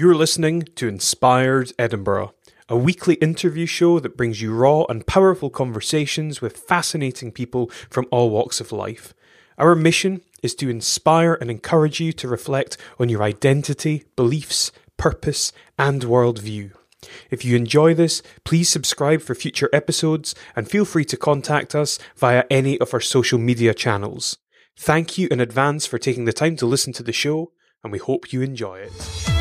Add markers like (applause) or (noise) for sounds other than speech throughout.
You're listening to Inspired Edinburgh, a weekly interview show that brings you raw and powerful conversations with fascinating people from all walks of life. Our mission is to inspire and encourage you to reflect on your identity, beliefs, purpose, and worldview. If you enjoy this, please subscribe for future episodes and feel free to contact us via any of our social media channels. Thank you in advance for taking the time to listen to the show, and we hope you enjoy it.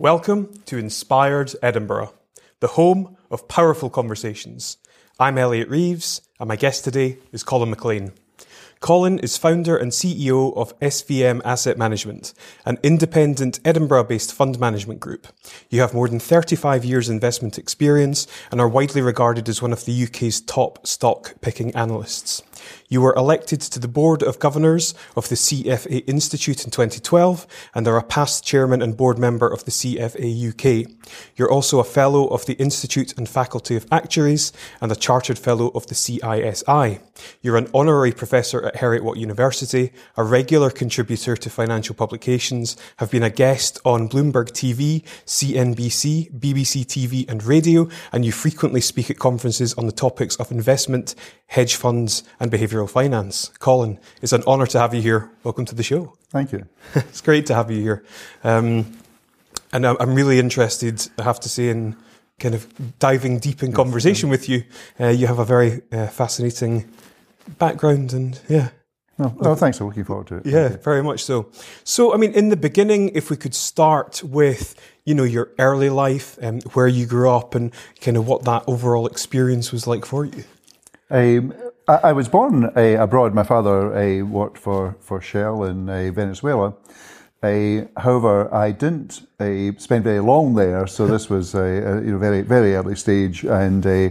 Welcome to Inspired Edinburgh, the home of powerful conversations. I'm Elliot Reeves, and my guest today is Colin McLean. Colin is founder and CEO of SVM Asset Management, an independent Edinburgh based fund management group. You have more than 35 years investment experience and are widely regarded as one of the UK's top stock picking analysts. You were elected to the Board of Governors of the CFA Institute in 2012 and are a past chairman and board member of the CFA UK. You're also a fellow of the Institute and Faculty of Actuaries and a chartered fellow of the CISI. You're an honorary professor at Heriot Watt University, a regular contributor to financial publications, have been a guest on Bloomberg TV, CNBC, BBC TV and radio, and you frequently speak at conferences on the topics of investment, hedge funds and behavioural finance. Colin, it's an honour to have you here. Welcome to the show. Thank you. (laughs) it's great to have you here. Um, and I'm really interested, I have to say, in kind of diving deep in conversation with you. Uh, you have a very uh, fascinating background and yeah. Oh, well, thanks. I'm looking forward to it. Yeah, very much so. So, I mean, in the beginning, if we could start with, you know, your early life and where you grew up and kind of what that overall experience was like for you. Um, I, I, was born uh, abroad. My father uh, worked for, for Shell in uh, Venezuela. Uh, however, I didn't uh, spend very long there, so this was a, you know, very very early stage, and uh,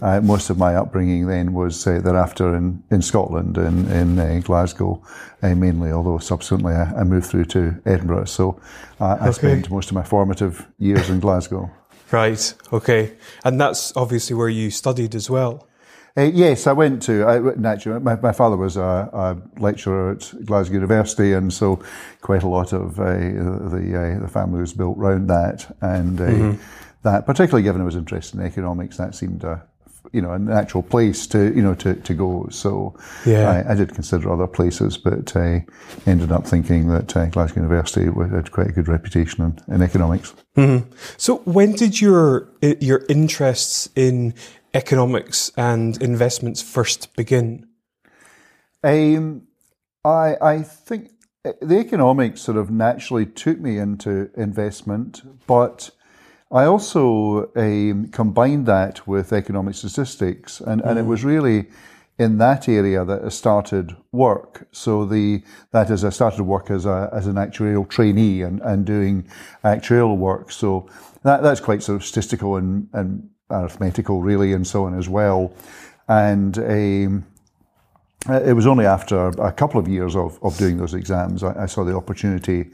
uh most of my upbringing then was uh, thereafter in, in Scotland, in, in uh, Glasgow mainly. Although subsequently I, I, moved through to Edinburgh, so I spent most of my formative years in Glasgow. Right. Okay, and that's obviously where you studied as well. Uh, yes, I went to. I, naturally, my, my father was a, a, lecturer at Glasgow University, and so quite a lot of uh, the uh, the family was built around that, and uh, mm-hmm. that particularly given I was interested in economics, that seemed a you know a natural place to you know to, to go. So yeah. I, I did consider other places, but I ended up thinking that uh, Glasgow University had quite a good reputation in, in economics. Mm-hmm. So when did your your interests in economics and investments first begin? Um, I, I think the economics sort of naturally took me into investment, but I also um, combined that with economic statistics, and, and mm. it was really in that area that I started work. So the that is, I started work as a as an actuarial trainee and, and doing actuarial work. So that that's quite sort of statistical and, and arithmetical, really, and so on as well. And um, it was only after a couple of years of, of doing those exams I, I saw the opportunity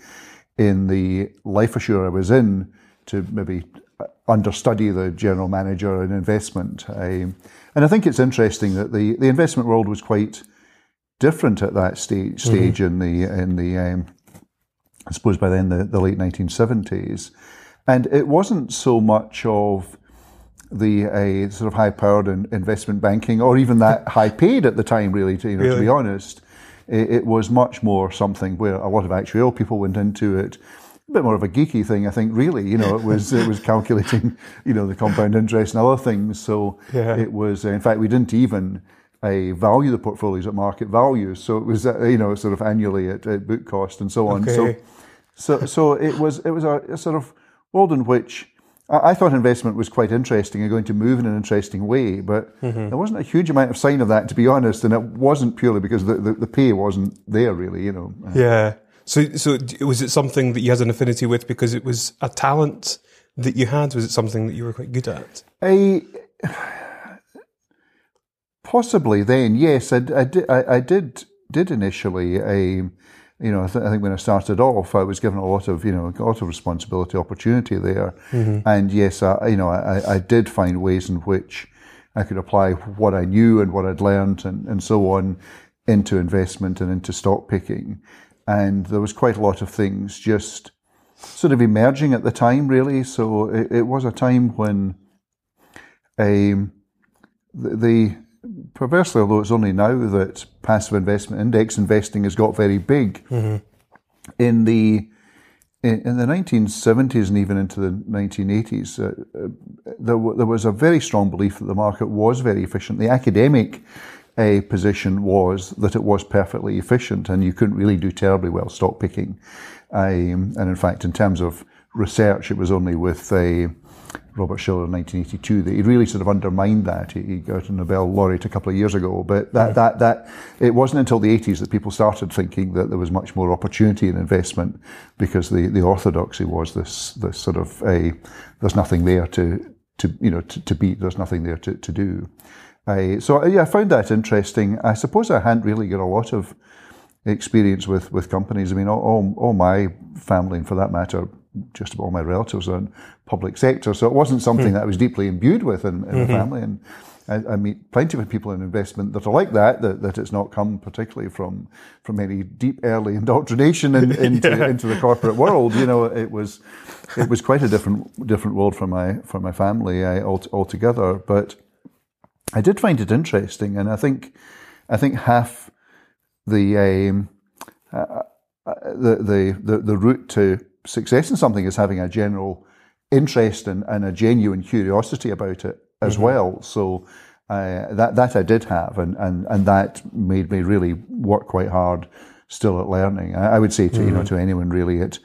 in the life assurer I was in to maybe understudy the general manager in investment. Um, and I think it's interesting that the, the investment world was quite different at that stage, mm-hmm. stage mm-hmm. in the in the um, I suppose by then the, the late 1970s, and it wasn't so much of the uh, sort of high powered in investment banking or even that (laughs) high paid at the time, really, to, you know, really? to be honest. It, it, was much more something where a lot of actuarial people went into it. A bit more of a geeky thing, I think. Really, you know, it (laughs) was it was calculating, (laughs) you know, the compound interest and other things. So yeah. it was. Uh, in fact, we didn't even uh, value the portfolios at market value. So it was, uh, you know, sort of annually at, at, book cost and so on. Okay. So, so, so it was it was a, a sort of world in which I thought investment was quite interesting and going to move in an interesting way, but mm-hmm. there wasn't a huge amount of sign of that, to be honest, and it wasn't purely because the, the, the, pay wasn't there, really, you know. Yeah. So, so was it something that you had an affinity with because it was a talent that you had? Was it something that you were quite good at? I, (sighs) possibly then, yes. I, I, did, I, I did, did initially. I, you know, I, th- I, think when I started off, I was given a lot of, you know, a lot of responsibility, opportunity there. Mm-hmm. And yes, I, you know, I, I did find ways in which I could apply what I knew and what I'd learned and, and so on into investment and into stock picking. And there was quite a lot of things just sort of emerging at the time, really. So it, it was a time when um, the, the perversely, although it's only now that passive investment index investing has got very big, mm-hmm. in the in the 1970s and even into the 1980s, uh, uh, there, w- there was a very strong belief that the market was very efficient. The academic uh, position was that it was perfectly efficient and you couldn't really do terribly well stock picking. Um, and in fact, in terms of research, it was only with uh, Robert Shiller in 1982 that he really sort of undermined that. He, he got a Nobel laureate a couple of years ago, but that, that, that, it wasn't until the 80s that people started thinking that there was much more opportunity in investment because the, the orthodoxy was this, this sort of a, there's nothing there to, to, you know, to, to beat, there's nothing there to, to do. I, so yeah, I found that interesting. I suppose I hadn't really got a lot of experience with, with companies. I mean, all, all, all my family, and for that matter, just about all my relatives are in public sector, so it wasn't something mm. that I was deeply imbued with in, in mm-hmm. the family. And I, I, meet plenty of people in investment that are like that, that, that it's not come particularly from from any deep early (laughs) indoctrination in, (laughs) into, yeah. into the corporate world. You know, it was it was quite a different different world for my for my family uh, altogether. But I did find it interesting, and I think I think half the um, uh, uh the, the the the route to success in something is having a general interest and, and a genuine curiosity about it as mm-hmm. well. So uh, that that I did have, and, and and that made me really work quite hard still at learning. I, I would say to mm-hmm. you know mm-hmm. to anyone really at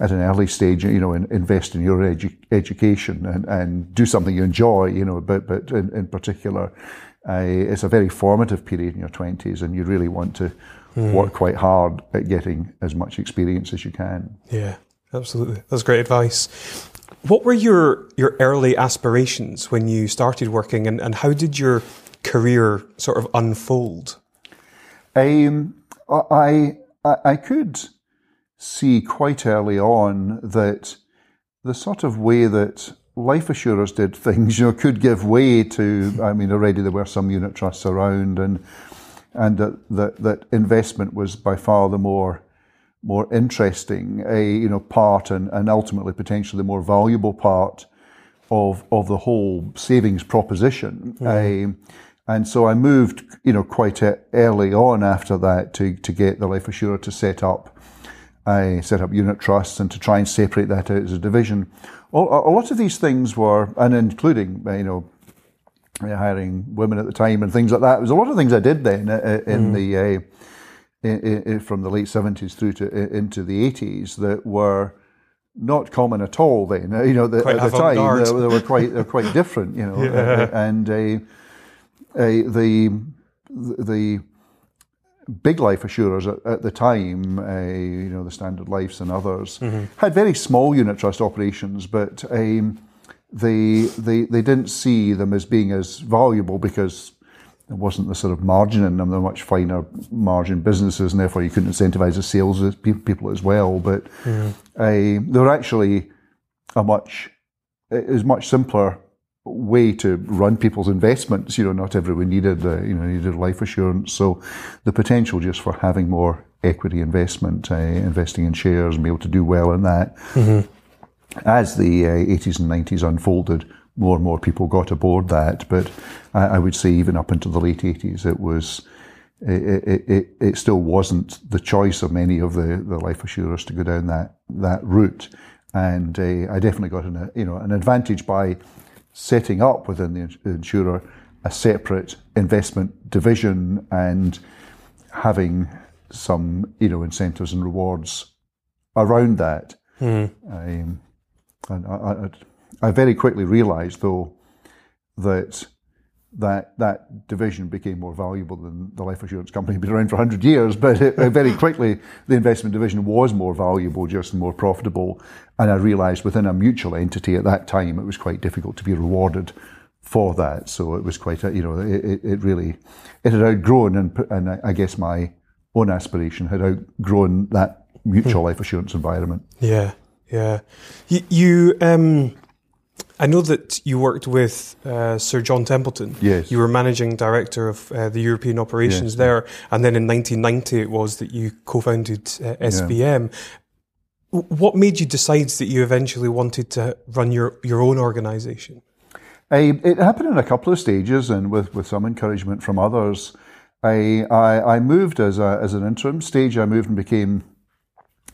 at an early stage, you know, in, invest in your edu- education and, and do something you enjoy, you know, but but in, in particular, uh, it's a very formative period in your twenties, and you really want to mm. work quite hard at getting as much experience as you can. Yeah, absolutely. That's great advice. What were your your early aspirations when you started working, and, and how did your career sort of unfold? Um, I, I I could see quite early on that the sort of way that life assurers did (laughs) things, you know, could give way to. I mean, already there were some unit trusts around, and and that that, that investment was by far the more more interesting, a you know part and, and ultimately potentially the more valuable part of of the whole savings proposition. Mm. and so I moved, you know, quite early on after that to to get the life assurer to set up. I set up unit trusts and to try and separate that out as a division. A lot of these things were, and including, you know, hiring women at the time and things like that. There was a lot of things I did then uh, in mm. the uh, from the late 70s through to into the 80s that were not common at all then. You know, the, at the time they, they, were quite they were quite (laughs) different. You know, yeah. and uh, uh, the the big life assurers at, at the time, uh, you know, the Standard Lifes and others, mm-hmm. had very small unit trust operations, but um, they they they didn't see them as being as valuable because there wasn't the sort of margin in them. They're much finer margin businesses, and therefore you couldn't incentivize the sales people as well. But mm-hmm. uh, they're actually a much it was much simpler way to run people's investments. You know, not everyone needed uh, you know needed life assurance, so the potential just for having more equity investment, uh, investing in shares, and be able to do well in that. Mm-hmm. As the uh, 80s and 90s unfolded, more and more people got aboard that. But I, I would say even up into the late 80s, it was, it, it, it, it, still wasn't the choice of many of the, the life assurers to go down that, that route. And uh, I definitely got an, you know, an advantage by setting up within the insurer a separate investment division and having some, you know, incentives and rewards around that. Mm. Um, and I, I, I very quickly realised, though, that that that division became more valuable than the life assurance company had been around for 100 years. But it, very quickly, the investment division was more valuable, just more profitable. And I realised within a mutual entity at that time, it was quite difficult to be rewarded for that. So it was quite, a, you know, it, it really, it had outgrown, and, and I guess my own aspiration had outgrown that mutual life assurance environment. Yeah, yeah. You, you um, I know that you worked with uh, Sir John Templeton. Yes. You were managing director of uh, the European operations Yes. there, and then in 1990 it was that you co-founded uh, SVM. W- What made you decide that you eventually wanted to run your, your own organisation? I, it happened in a couple of stages, and with, with some encouragement from others. I, I, I moved as, a, as an interim stage. I moved and became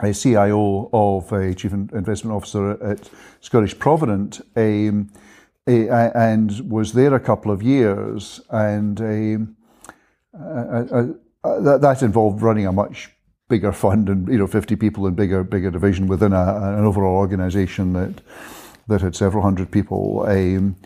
a CIO of a Chief Investment Officer at Scottish Provident, um, eh, and was there a couple of years. And um, uh, uh, uh, that, that involved running a much bigger fund and you know 50 people and bigger bigger division within a, an overall organisation that that had several hundred people. Um,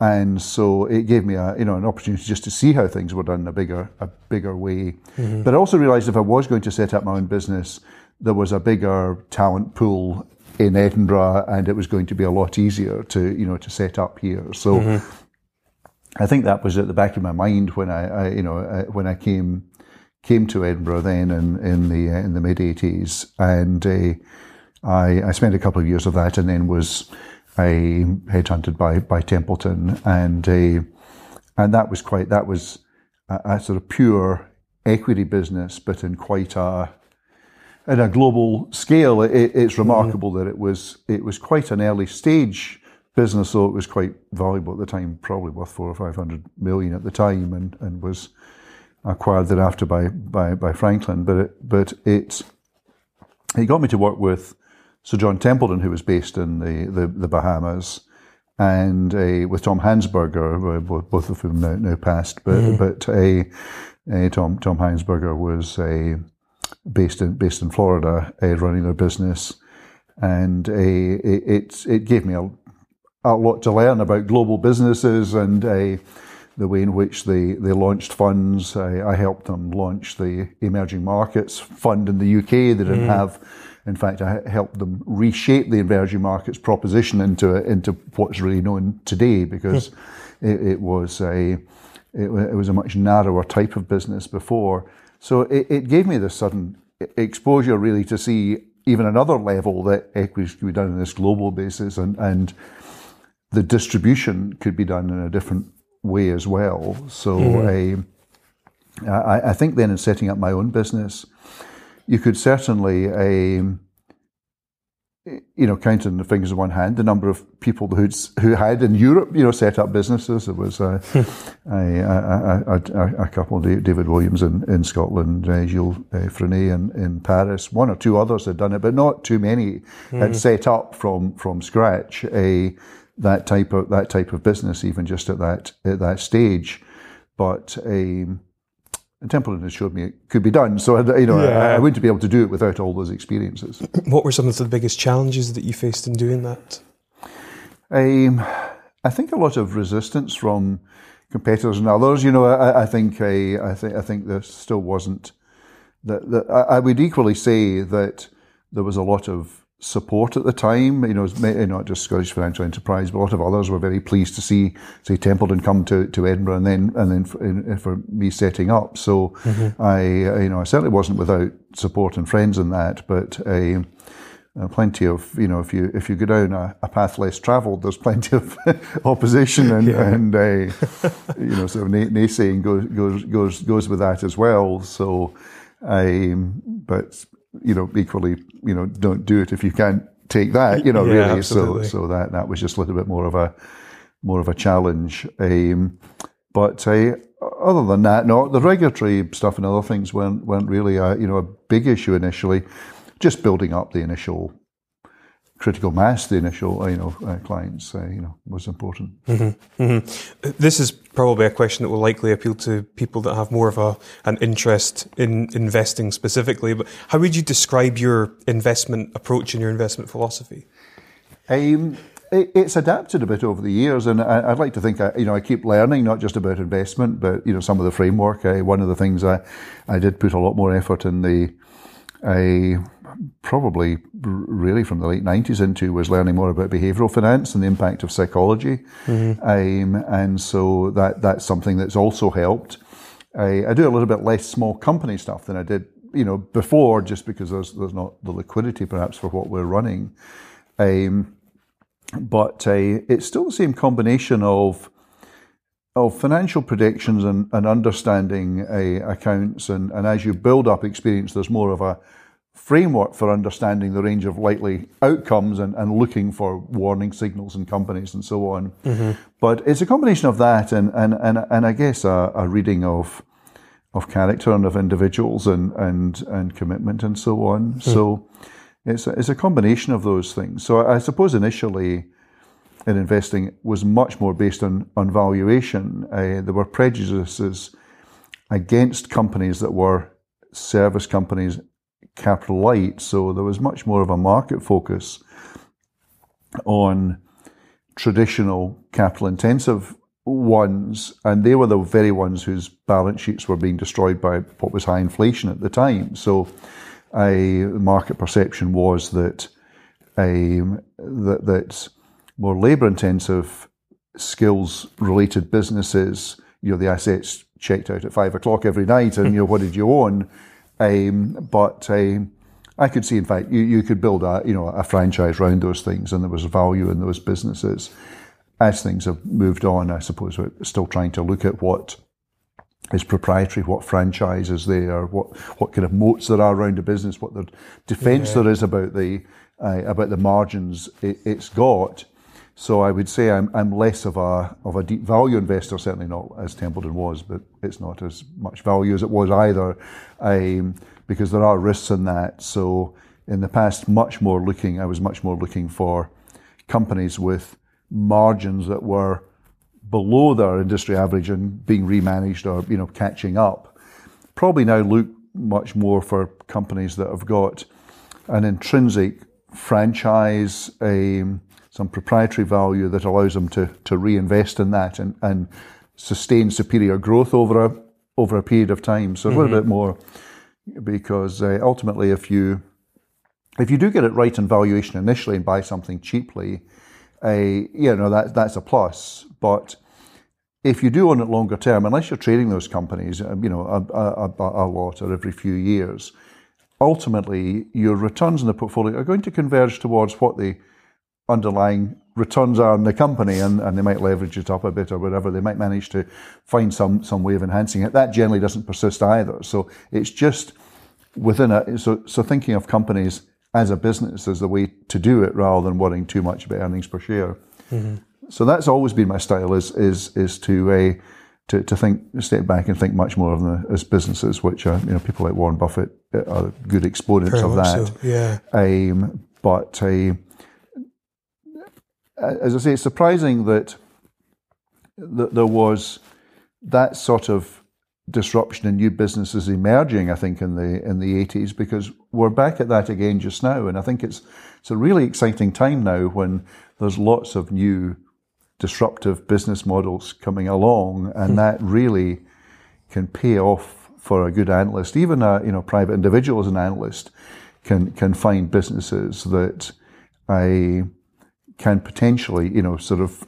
and so it gave me a you know an opportunity just to see how things were done in a bigger a bigger way. But I also realised if I was going to set up my own business, there was a bigger talent pool in Edinburgh, and it was going to be a lot easier to you know to set up here. So. I think that was at the back of my mind when I, I you know, uh, when I came came to Edinburgh then in, in the uh, in the mid eighties, and uh, I I spent a couple of years of that, and then was I headhunted by by Templeton, and uh, and that was quite that was a, a sort of pure equity business, but in quite a at a global scale, it, it's remarkable that it was it was quite an early stage business, so it was quite valuable at the time, probably worth four or five hundred million at the time, and, and was acquired thereafter by, by, by Franklin. But it, but it it got me to work with Sir John Templeton, who was based in the the, the Bahamas, and uh, with Tom Hansberger, both, both of whom now, now passed, but but uh, uh, Tom Tom Hansberger was uh, based in based in Florida, uh, running their business, and uh, it, it it gave me a a lot to learn about global businesses and uh, the way in which they, they launched funds. I, I helped them launch the Emerging Markets Fund in the UK. They didn't have, in fact, I helped them reshape the emerging markets proposition into into what's really known today because it, it was a it, it was a much narrower type of business before. So it, it gave me this sudden exposure really to see even another level that equities could be done on this global basis and, and the distribution could be done in a different way as well. So um, I, I think then in setting up my own business, you could certainly, um, you know, count on the fingers of one hand the number of people who'd, who had in Europe, you know, set up businesses. There was uh, a, a, a, a, a couple, Da- David Williams in, in Scotland, uh, Gilles uh, Frenet in, in Paris. One or two others had done it, but not too many had set up from from scratch a that type of that type of business, even just at that at that stage. But um, Templeton has showed me it could be done. So I- you know, Yeah. I, I wouldn't be able to do it without all those experiences. (clears throat) What were some of the biggest challenges that you faced in doing that? Um, I think a lot of resistance from competitors and others. You know, I, I think I, I think I think there still wasn't that. that I would equally say that there was a lot of support at the time. You know, not just Scottish Financial Enterprise, but a lot of others were very pleased to see, say, Templeton come to, to Edinburgh, and then and then for, in, for me setting up. So I, you know, I certainly wasn't without support and friends in that, but. Um, uh, plenty of you know if you if you go down a, a path less travelled, there's plenty of (laughs) opposition and and uh, (laughs) you know sort of nay- naysaying goes goes goes goes with that as well. So, um, but you know equally you know don't do it if you can't take that. You know Yeah, really. absolutely. So so that that was just a little bit more of a more of a challenge. Um, but uh, other than that, no, the regulatory stuff and other things weren't weren't really a you know a big issue initially. Just building up the initial critical mass, the initial you know uh, clients, uh, you know, was important. This is probably a question that will likely appeal to people that have more of a, an interest in investing specifically. But how would you describe your investment approach and your investment philosophy? Um, it, it's adapted a bit over the years, and I, I'd like to think I, you know I keep learning not just about investment, but you know some of the framework. Uh, one of the things I I did put a lot more effort in the I probably really from the late nineties into was learning more about behavioural finance and the impact of psychology, um, and so that that's something that's also helped. I, I do a little bit less small company stuff than I did you know, before just because there's there's not the liquidity perhaps for what we're running. Um, but uh, it's still the same combination of of financial predictions and, and understanding uh, accounts, and, and as you build up experience, there's more of a framework for understanding the range of likely outcomes and, and looking for warning signals in companies and so on. Mm-hmm. But it's a combination of that and, and, and, and I guess a, a, reading of of character and of individuals and, and, and commitment and so on. Mm. So it's a, it's a combination of those things. So I suppose initially in investing was much more based on, on valuation. Uh, there were prejudices against companies that were service companies capital light. So there was much more of a market focus on traditional capital intensive ones, and they were the very ones whose balance sheets were being destroyed by what was high inflation at the time. So, a market perception was that um, that, that more labour intensive, skills related businesses, you know, the assets checked out at five o'clock every night, and you know, what did you own? Um, but um, I could see, in fact, you, you could build a you know a franchise around those things, and there was value in those businesses. As things have moved on, I suppose we're still trying to look at what is proprietary, what franchise is there, what what kind of moats there are around a business, what the defence yeah. there is about the uh, about the margins it, has got. So I would say I'm, I'm less of a of a deep value investor, certainly not as Templeton was, but it's not as much value as it was either, um, because there are risks in that. So in the past, much more looking, I was much more looking for companies with margins that were below their industry average and being remanaged or you know catching up. Probably now look much more for companies that have got an intrinsic franchise. Um, some proprietary value that allows them to, to reinvest in that and, and sustain superior growth over a over a period of time. So a mm-hmm. little bit more because uh, ultimately, if you if you do get it right in valuation initially and buy something cheaply, uh, you know that that's a plus. But if you do own it longer term, unless you're trading those companies, um, you know a, a, a lot or every few years, ultimately your returns in the portfolio are going to converge towards what they underlying returns are in the company and, and they might leverage it up a bit or whatever. They might manage to find some, some way of enhancing it. That generally doesn't persist either. So it's just within it. So, so thinking of companies as a business is the way to do it rather than worrying too much about earnings per share. Mm-hmm. So that's always been my style is, is, is to, uh, to, to think, step back and think much more of them as businesses, which are, you know, people like Warren Buffett are good exponents Very of that. So, yeah. Um, but, uh, as I say, it's surprising that, that there was that sort of disruption in new businesses emerging. I think in the in the eighties because we're back at that again just now, and I think it's it's a really exciting time now when there's lots of new disruptive business models coming along, and mm. that really can pay off for a good analyst, even a you know private individual as an analyst can can find businesses that I can potentially, you know, sort of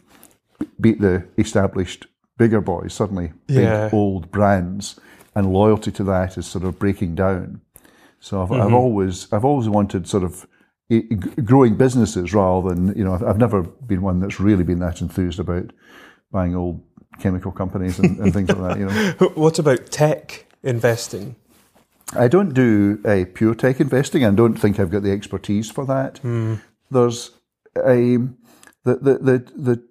beat the established bigger boys, suddenly yeah. big old brands, and loyalty to that is sort of breaking down. So I've, mm-hmm. I've always I've always wanted sort of growing businesses rather than you know I've never been one that's really been that enthused about buying old chemical companies and, and things like that. You know. (laughs) What about tech investing? I don't do a pure tech investing. I don't think I've got the expertise for that. Mm. There's a, the, the, the, the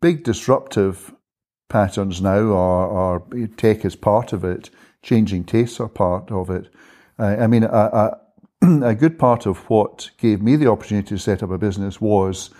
big disruptive patterns now are, are tech is part of it, changing tastes are part of it. Uh, I mean, a, a, (clears throat) a, good part of what gave me the opportunity to set up a business was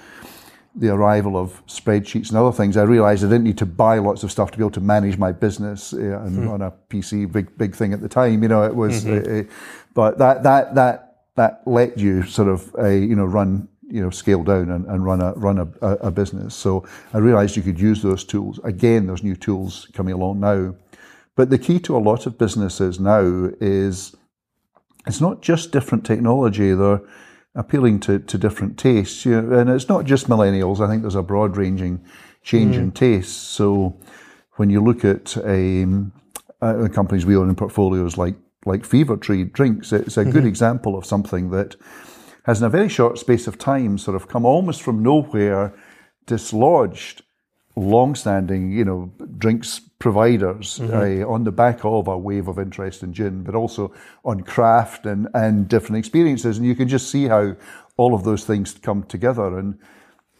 the arrival of spreadsheets and other things. I realized I didn't need to buy lots of stuff to be able to manage my business uh, and mm. on a PC, big big thing at the time. You know, it was, mm-hmm. uh, but that that that that let you sort of uh, you know run you know, scale down and, and run a run a, a, business. So I realized you could use those tools. Again, there's new tools coming along now. But the key to a lot of businesses now is it's not just different technology, they're appealing to, to different tastes. You know, and it's not just millennials. I think there's a broad ranging change mm. in tastes. So when you look at um, uh, companies we own in portfolios like like Fever Tree drinks. It's a good example of something that has, in a very short space of time, sort of come almost from nowhere, dislodged long-standing, you know, drinks providers uh, on the back of a wave of interest in gin, but also on craft and, and different experiences. And you can just see how all of those things come together. And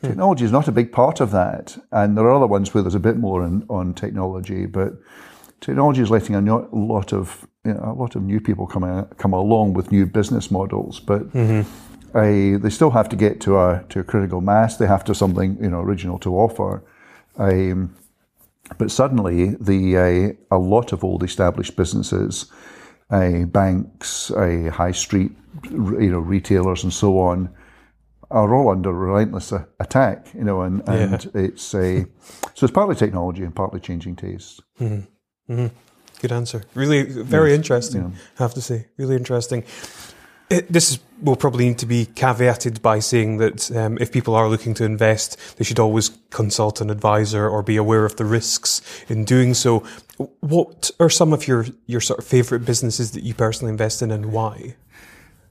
hmm. technology is not a big part of that. And there are other ones where there's a bit more in, on technology, but technology is letting a lot of you know, a lot of new people come come along with new business models, but. Mm-hmm. They still have to get to a to a critical mass. They have to have something you know original to offer. Um, but suddenly, the uh, a lot of old established businesses, uh, banks, uh, high street, you know, retailers, and so on, are all under relentless attack. You know, and, and it's a so it's partly technology and partly changing tastes. Good answer. Really, very interesting. I have to say, really interesting. It, this is, will probably need to be caveated by saying that um, if people are looking to invest, they should always consult an advisor or be aware of the risks in doing so. What are some of your your sort of favourite businesses that you personally invest in, and why?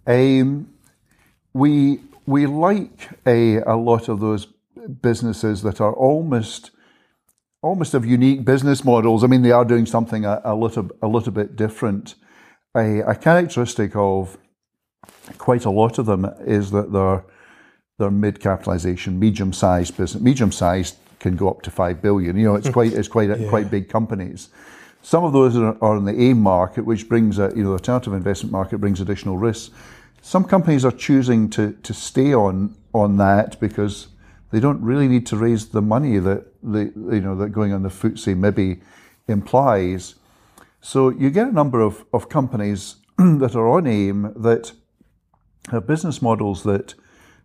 Um, we we like a, a lot of those businesses that are almost almost of unique business models. I mean, they are doing something a, a little a little bit different. A, a characteristic of quite a lot of them is that they're they're mid capitalization, medium sized business. Medium sized can go up to five billion. You know, it's quite it's quite (laughs) quite big companies. Some of those are, are in the AIM market, which brings a you know the alternative investment market brings additional risks. Some companies are choosing to to stay on on that because they don't really need to raise the money that the you know that going on the FTSE maybe implies. So you get a number of, of companies (clears throat) that are on AIM that have business models that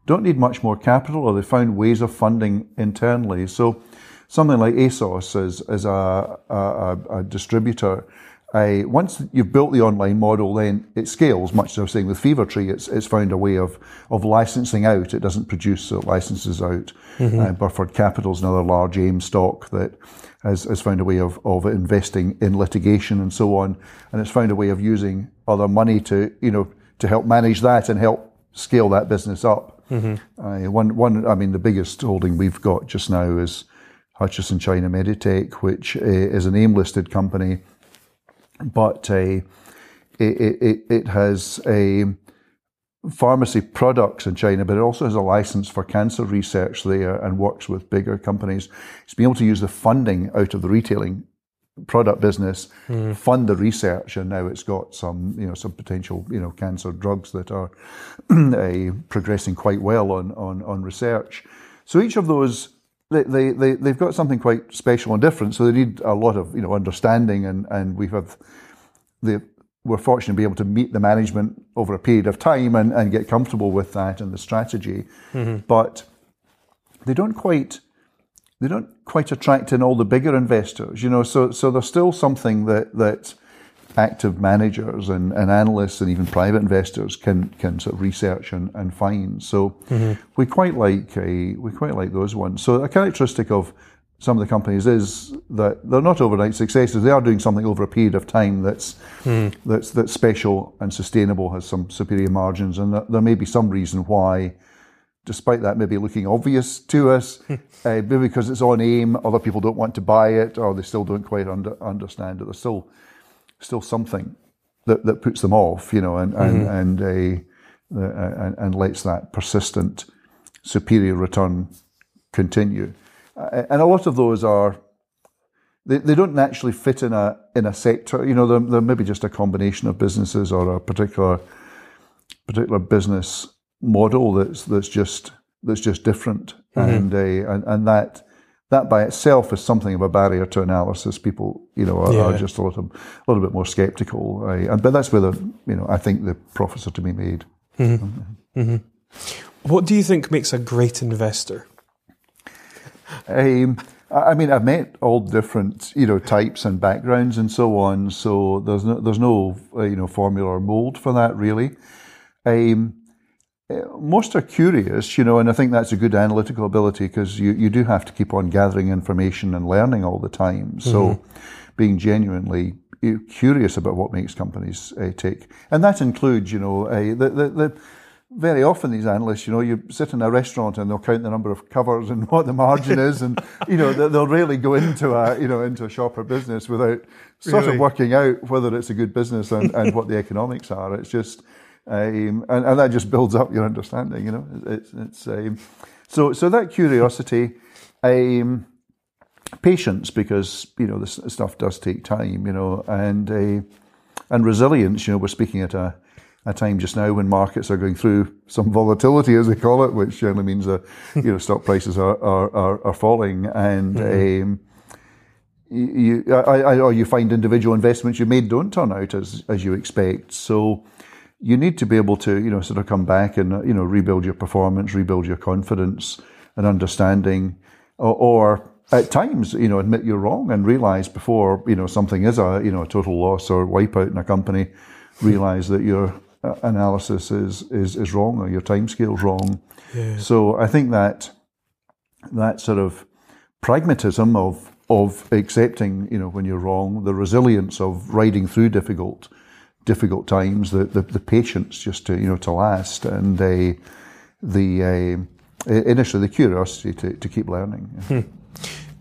don't need much more capital or they found ways of funding internally. So something like ASOS as, as a, a, a distributor, I, once you've built the online model, then it scales, much as I was saying with Fever Tree, it's, it's found a way of, of licensing out. It doesn't produce, so it licenses out. Uh, Burford Capital is another large AIM stock that has, has found a way of, of investing in litigation and so on. And it's found a way of using other money to, you know, to help manage that and help scale that business up. Uh, one, one, I mean, the biggest holding we've got just now is Hutchison China Meditech, which uh, is an AIM listed company, but uh, it, it, it has a pharmacy products in China, but it also has a license for cancer research there and works with bigger companies. It's been able to use the funding out of the retailing product business, fund the research, and now it's got some, you know, some potential, you know, cancer drugs that are (clears throat) uh, progressing quite well on, on, on research. So each of those, they, they, they, they've got something quite special and different. So they need a lot of, you know, understanding and, and we have the, we're fortunate to be able to meet the management over a period of time and, and get comfortable with that and the strategy. But they don't quite they don't quite attract in all the bigger investors, you know. So so there's still something that that active managers and, and analysts and even private investors can can sort of research and, and find. So mm-hmm. we quite like a, we quite like those ones. So a characteristic of some of the companies is that they're not overnight successes. They are doing something over a period of time that's hmm. that's that's special and sustainable, has some superior margins, and there may be some reason why despite that maybe looking obvious to us, (laughs) uh, maybe because it's on AIM, other people don't want to buy it, or they still don't quite under, understand it. There's still still something that, that puts them off, you know, and and and, uh, uh, and and lets that persistent superior return continue. And a lot of those are. They, they don't naturally fit in a in a sector. You know, they're, they're maybe just a combination of businesses or a particular particular business model that's that's just that's just different, and, uh, and and that that by itself is something of a barrier to analysis. People, you know, are, are just a little a little bit more skeptical, and but that's where the you know I think the profits are to be made. What do you think makes a great investor? Um, I mean, I've met all different, you know, types and backgrounds and so on. So there's no, there's no, uh, you know, formula or mold for that really. Um, most are curious, you know, and I think that's a good analytical ability because you, you do have to keep on gathering information and learning all the time. So being genuinely curious about what makes companies uh, tick, and that includes, you know, uh, the, the, the very often these analysts, you know, you sit in a restaurant and they'll count the number of covers and (laughs) what the margin is, and you know they'll rarely go into a you know into a shop or business without sort Really? of working out whether it's a good business and, and what the economics are. It's just, um, and, and that just builds up your understanding. You know, it's it's um, so so that curiosity. Um, patience because you know this stuff does take time you know and uh, and resilience you know we're speaking at a a time just now when markets are going through some volatility as they call it which generally means that you know stock prices are are, are, are falling and um, you, you I, I, or you find individual investments you made don't turn out as as you expect so you need to be able to you know sort of come back and you know rebuild your performance rebuild your confidence and understanding or, or at times, you know, admit you're wrong and realize before, you know, something is a, you know, a total loss or wipeout in a company, realize that your uh, analysis is, is, is wrong or your timescale's wrong. So I think that that sort of pragmatism of, of accepting, you know, when you're wrong, the resilience of riding through difficult, difficult times, the, the, the patience just to, you know, to last and uh, the, uh, initially the curiosity to, to keep learning.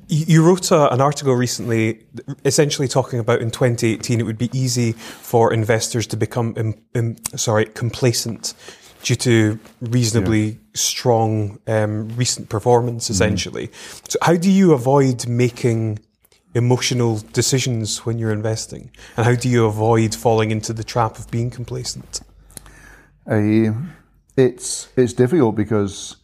You you wrote a, an article recently, essentially talking about in 2018 it would be easy for investors to become, im, im, sorry, complacent due to reasonably strong um, recent performance. Essentially, so how do you avoid making emotional decisions when you're investing, and how do you avoid falling into the trap of being complacent? Uh, it's it's difficult because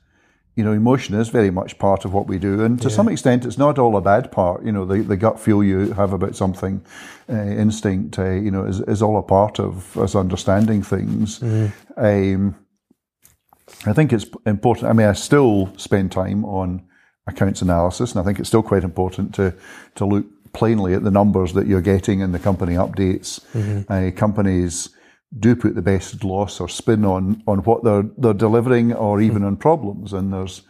you know emotion is very much part of what we do, and to some extent, it's not all a bad part. You know, the, the gut feel you have about something, uh, instinct, uh, you know, is, is all a part of us understanding things. Um, I think it's important. I mean, I still spend time on accounts analysis, and I think it's still quite important to to look plainly at the numbers that you're getting in the company updates. Uh, companies do put the best loss or spin on on what they're they're delivering, or even on problems. And there's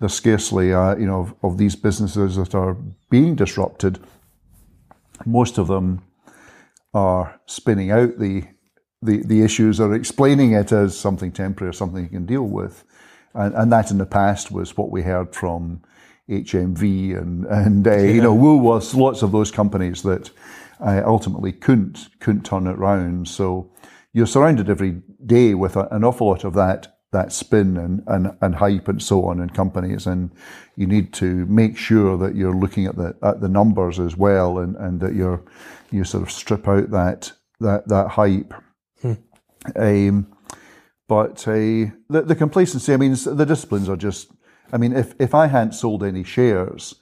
there's scarcely uh, you know of, of these businesses that are being disrupted. Most of them are spinning out the the, the issues or explaining it as something temporary or something you can deal with. And, and that in the past was what we heard from HMV and, and uh, you know, Woolworths, lots of those companies that uh, ultimately couldn't, couldn't turn it round. So you're surrounded every day with a, an awful lot of that, that spin and, and, and hype and so on in companies. And you need to make sure that you're looking at the, at the numbers as well and, and that you're, you sort of strip out that, that, that hype. Um, but uh, the, the complacency, I mean, the disciplines are just, I mean, if, if I hadn't sold any shares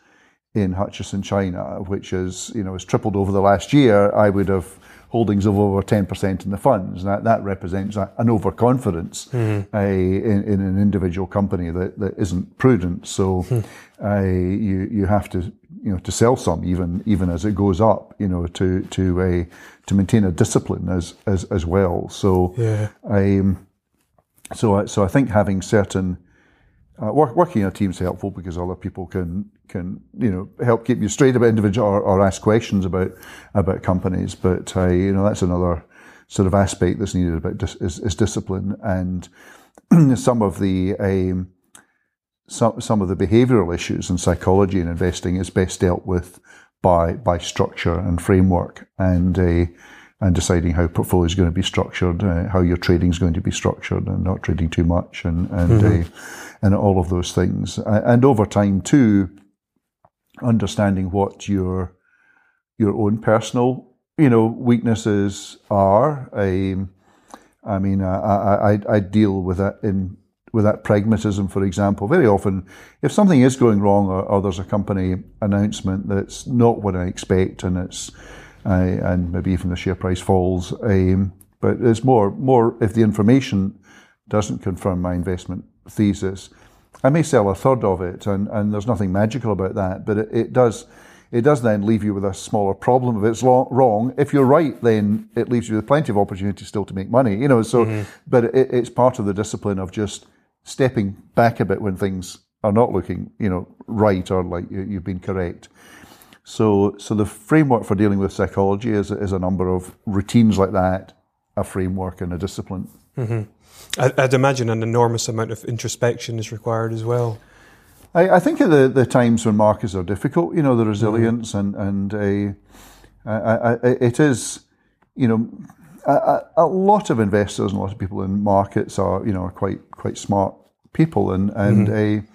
in Hutchison China, which is, you know, has tripled over the last year, I would have holdings of over 10% in the funds. That, that represents a, an overconfidence uh, in, in an individual company that, that isn't prudent. So uh, you, you have to, you know, to sell some even, even as it goes up, you know, to, to, uh, to maintain a discipline as, as, as well. So, Yeah. um, so, I- so I think having certain uh, work, working in a team is helpful because other people can can you know help keep you straight about individual or, or ask questions about about companies. But uh, you know that's another sort of aspect that's needed about dis- is, is discipline and (clears throat) some of the um, some some of the behavioural issues in psychology and investing is best dealt with by by structure and framework and uh, and deciding how portfolio is going to be structured, uh, how your trading is going to be structured, and not trading too much, and and uh, and all of those things. And over time too, understanding what your your own personal you know weaknesses are. Um, I mean, I, I, I- I deal with that in with that pragmatism, for example. Very often, if something is going wrong or, or there's a company announcement that's not what I expect, and it's and maybe even the share price falls, um, but it's more more if the information doesn't confirm my investment thesis, I may sell a third of it, and, and there's nothing magical about that, but it, it does. It does then leave you with a smaller problem if it's lo- wrong. If you're right, then it leaves you with plenty of opportunity still to make money, you know. So, but it, it's part of the discipline of just stepping back a bit when things are not looking, you know, right or like you've been correct. So, so the framework for dealing with psychology is, is a number of routines like that, a framework and a discipline. Mm-hmm. I'd imagine an enormous amount of introspection is required as well. I, I think at the, the times when markets are difficult, you know, the resilience mm-hmm. and and I, I, it is, you know, a, a, lot of investors and a lot of people in markets are, you know, are quite quite smart people, and and mm-hmm.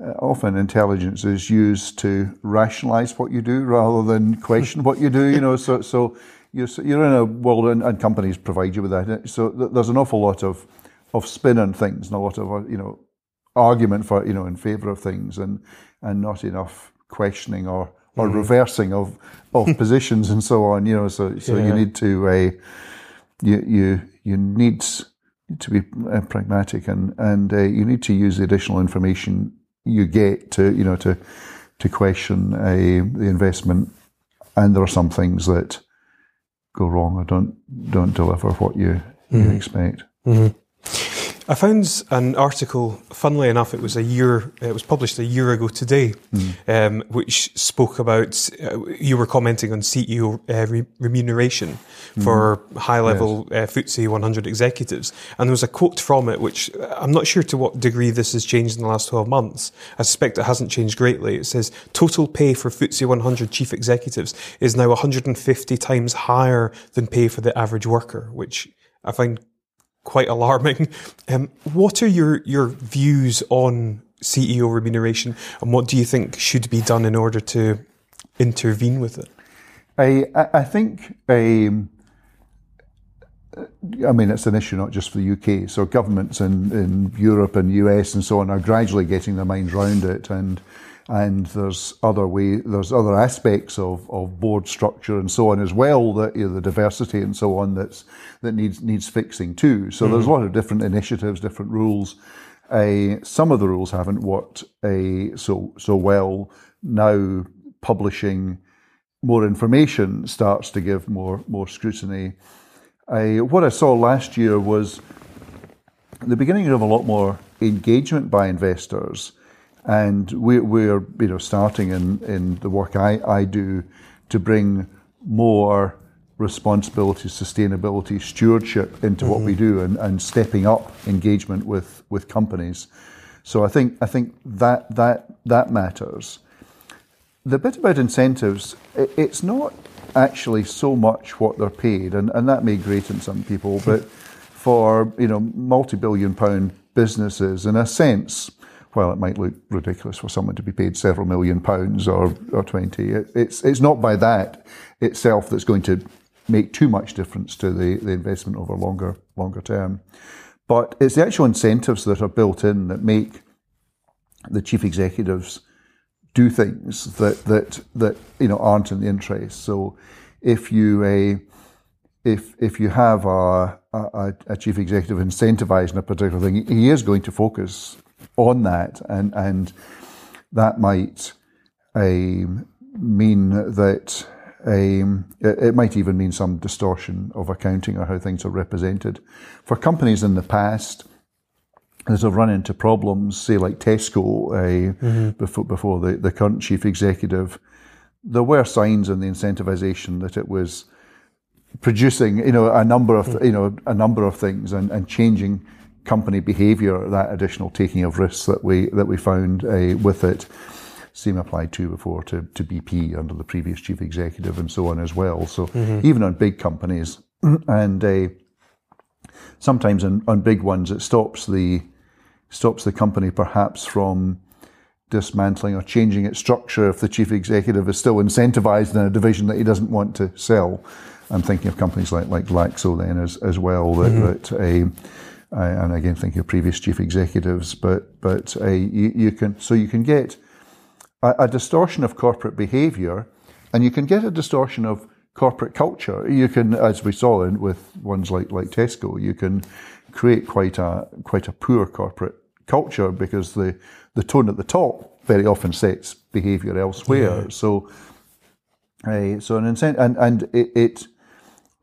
A, often intelligence is used to rationalize what you do rather than question what you do. You know, so so you're, you're in a world, and, and companies provide you with that. So there's an awful lot of of spin on things, and a lot of you know argument for you know in favour of things, and and not enough questioning or or mm-hmm. reversing of of (laughs) positions and so on. You know, so so yeah. you need to uh, you you you need to be uh, pragmatic and and uh, you need to use the additional information you get to you know to to question uh, the investment. And there are some things that go wrong or don't don't deliver what you, mm-hmm. you expect. Mm-hmm. I found an article, funnily enough, it was a year, it was published a year ago today, mm. um, which spoke about, uh, you were commenting on CEO uh, re- remuneration mm. for high level yes. uh, FTSE 100 executives. And there was a quote from it, which uh, I'm not sure to what degree this has changed in the last 12 months. I suspect it hasn't changed greatly. It says total pay for FTSE 100 chief executives is now 150 times higher than pay for the average worker, which I find quite alarming. (laughs) Um, what are your, your views on CEO remuneration and what do you think should be done in order to intervene with it? I, I think, um, I mean, it's an issue not just for the UK. So governments in, in Europe and US and so on are gradually getting their minds around it. And and there's other way there's other aspects of, of board structure and so on as well that you know, the diversity and so on that's that needs needs fixing too. So mm-hmm. there's a lot of different initiatives, different rules. Uh, some of the rules haven't worked uh, so so well. Now publishing more information starts to give more more scrutiny. Uh, what I saw last year was the beginning of a lot more engagement by investors and we, we're you know starting in, in the work I, I do to bring more responsibility, sustainability, stewardship into mm-hmm. what we mm-hmm. do and, and stepping up engagement with, with companies. So I think I think that that that matters. The bit about incentives, it, it's not actually so much what they're paid, and, and that may grate on some people, but (laughs) for you know multi-billion pound businesses, in a sense, well, it might look ridiculous for someone to be paid several million pounds or, or 20. It, it's, it's not by that itself that's going to make too much difference to the, the investment over longer, longer term. But it's the actual incentives that are built in that make the chief executives do things that, that, that you know, aren't in the interest. So if you, uh, if, if you have a, a, a chief executive incentivizing a particular thing, he is going to focus on that, and and that might um, mean that um, it, it, might even mean some distortion of accounting or how things are represented. For companies in the past that have run into problems, say like Tesco, uh, mm-hmm. before before the, the current chief executive, there were signs in the incentivization that it was producing, you know, a number of mm. you know a number of things and, and changing company behaviour, that additional taking of risks that we that we found uh, with it. Same applied to before to, to BP under the previous chief executive and so on as well. So mm-hmm. even on big companies (clears throat) and uh, sometimes on, on big ones, it stops the stops the company perhaps from dismantling or changing its structure if the chief executive is still incentivized in a division that he doesn't want to sell. I'm thinking of companies like like Glaxo then as as well that, mm-hmm. that uh, uh, and again thinking of previous chief executives, but but uh, you, you, can so you can get a, a, distortion of corporate behaviour, and you can get a distortion of corporate culture. You can, as we saw in, with ones like like Tesco, you can create quite a quite a poor corporate culture because the the tone at the top very often sets behaviour elsewhere. Yeah. So. Uh, so an incentive, and, and it, it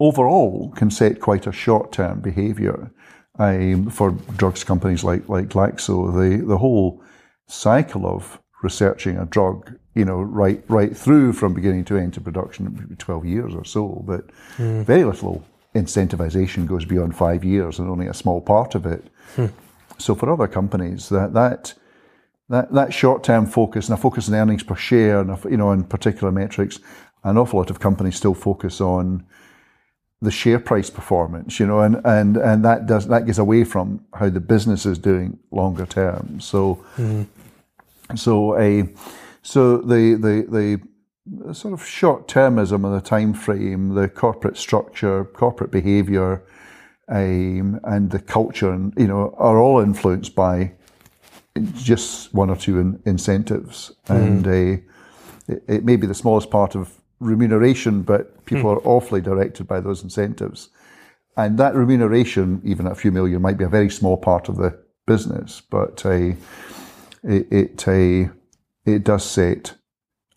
overall can set quite a short-term behaviour um, for drugs companies like like Glaxo, the the whole cycle of researching a drug you know, right right through from beginning to end to production, maybe 12 years or so, but very little incentivization goes beyond five years and only a small part of it. So for other companies, that that that, that short-term focus and a focus on earnings per share and a, you know on particular metrics, an awful lot of companies still focus on the share price performance, you know, and, and, and that does that gets away from how the business is doing longer term. So so a so the the the sort of short termism of the time frame, the corporate structure, corporate behaviour, um, and the culture, and you know, are all influenced by just one or two in, incentives, and uh, it, it may be the smallest part of remuneration, but people are awfully directed by those incentives, and that remuneration, even at a few million, might be a very small part of the business, but uh, it it, uh, it does set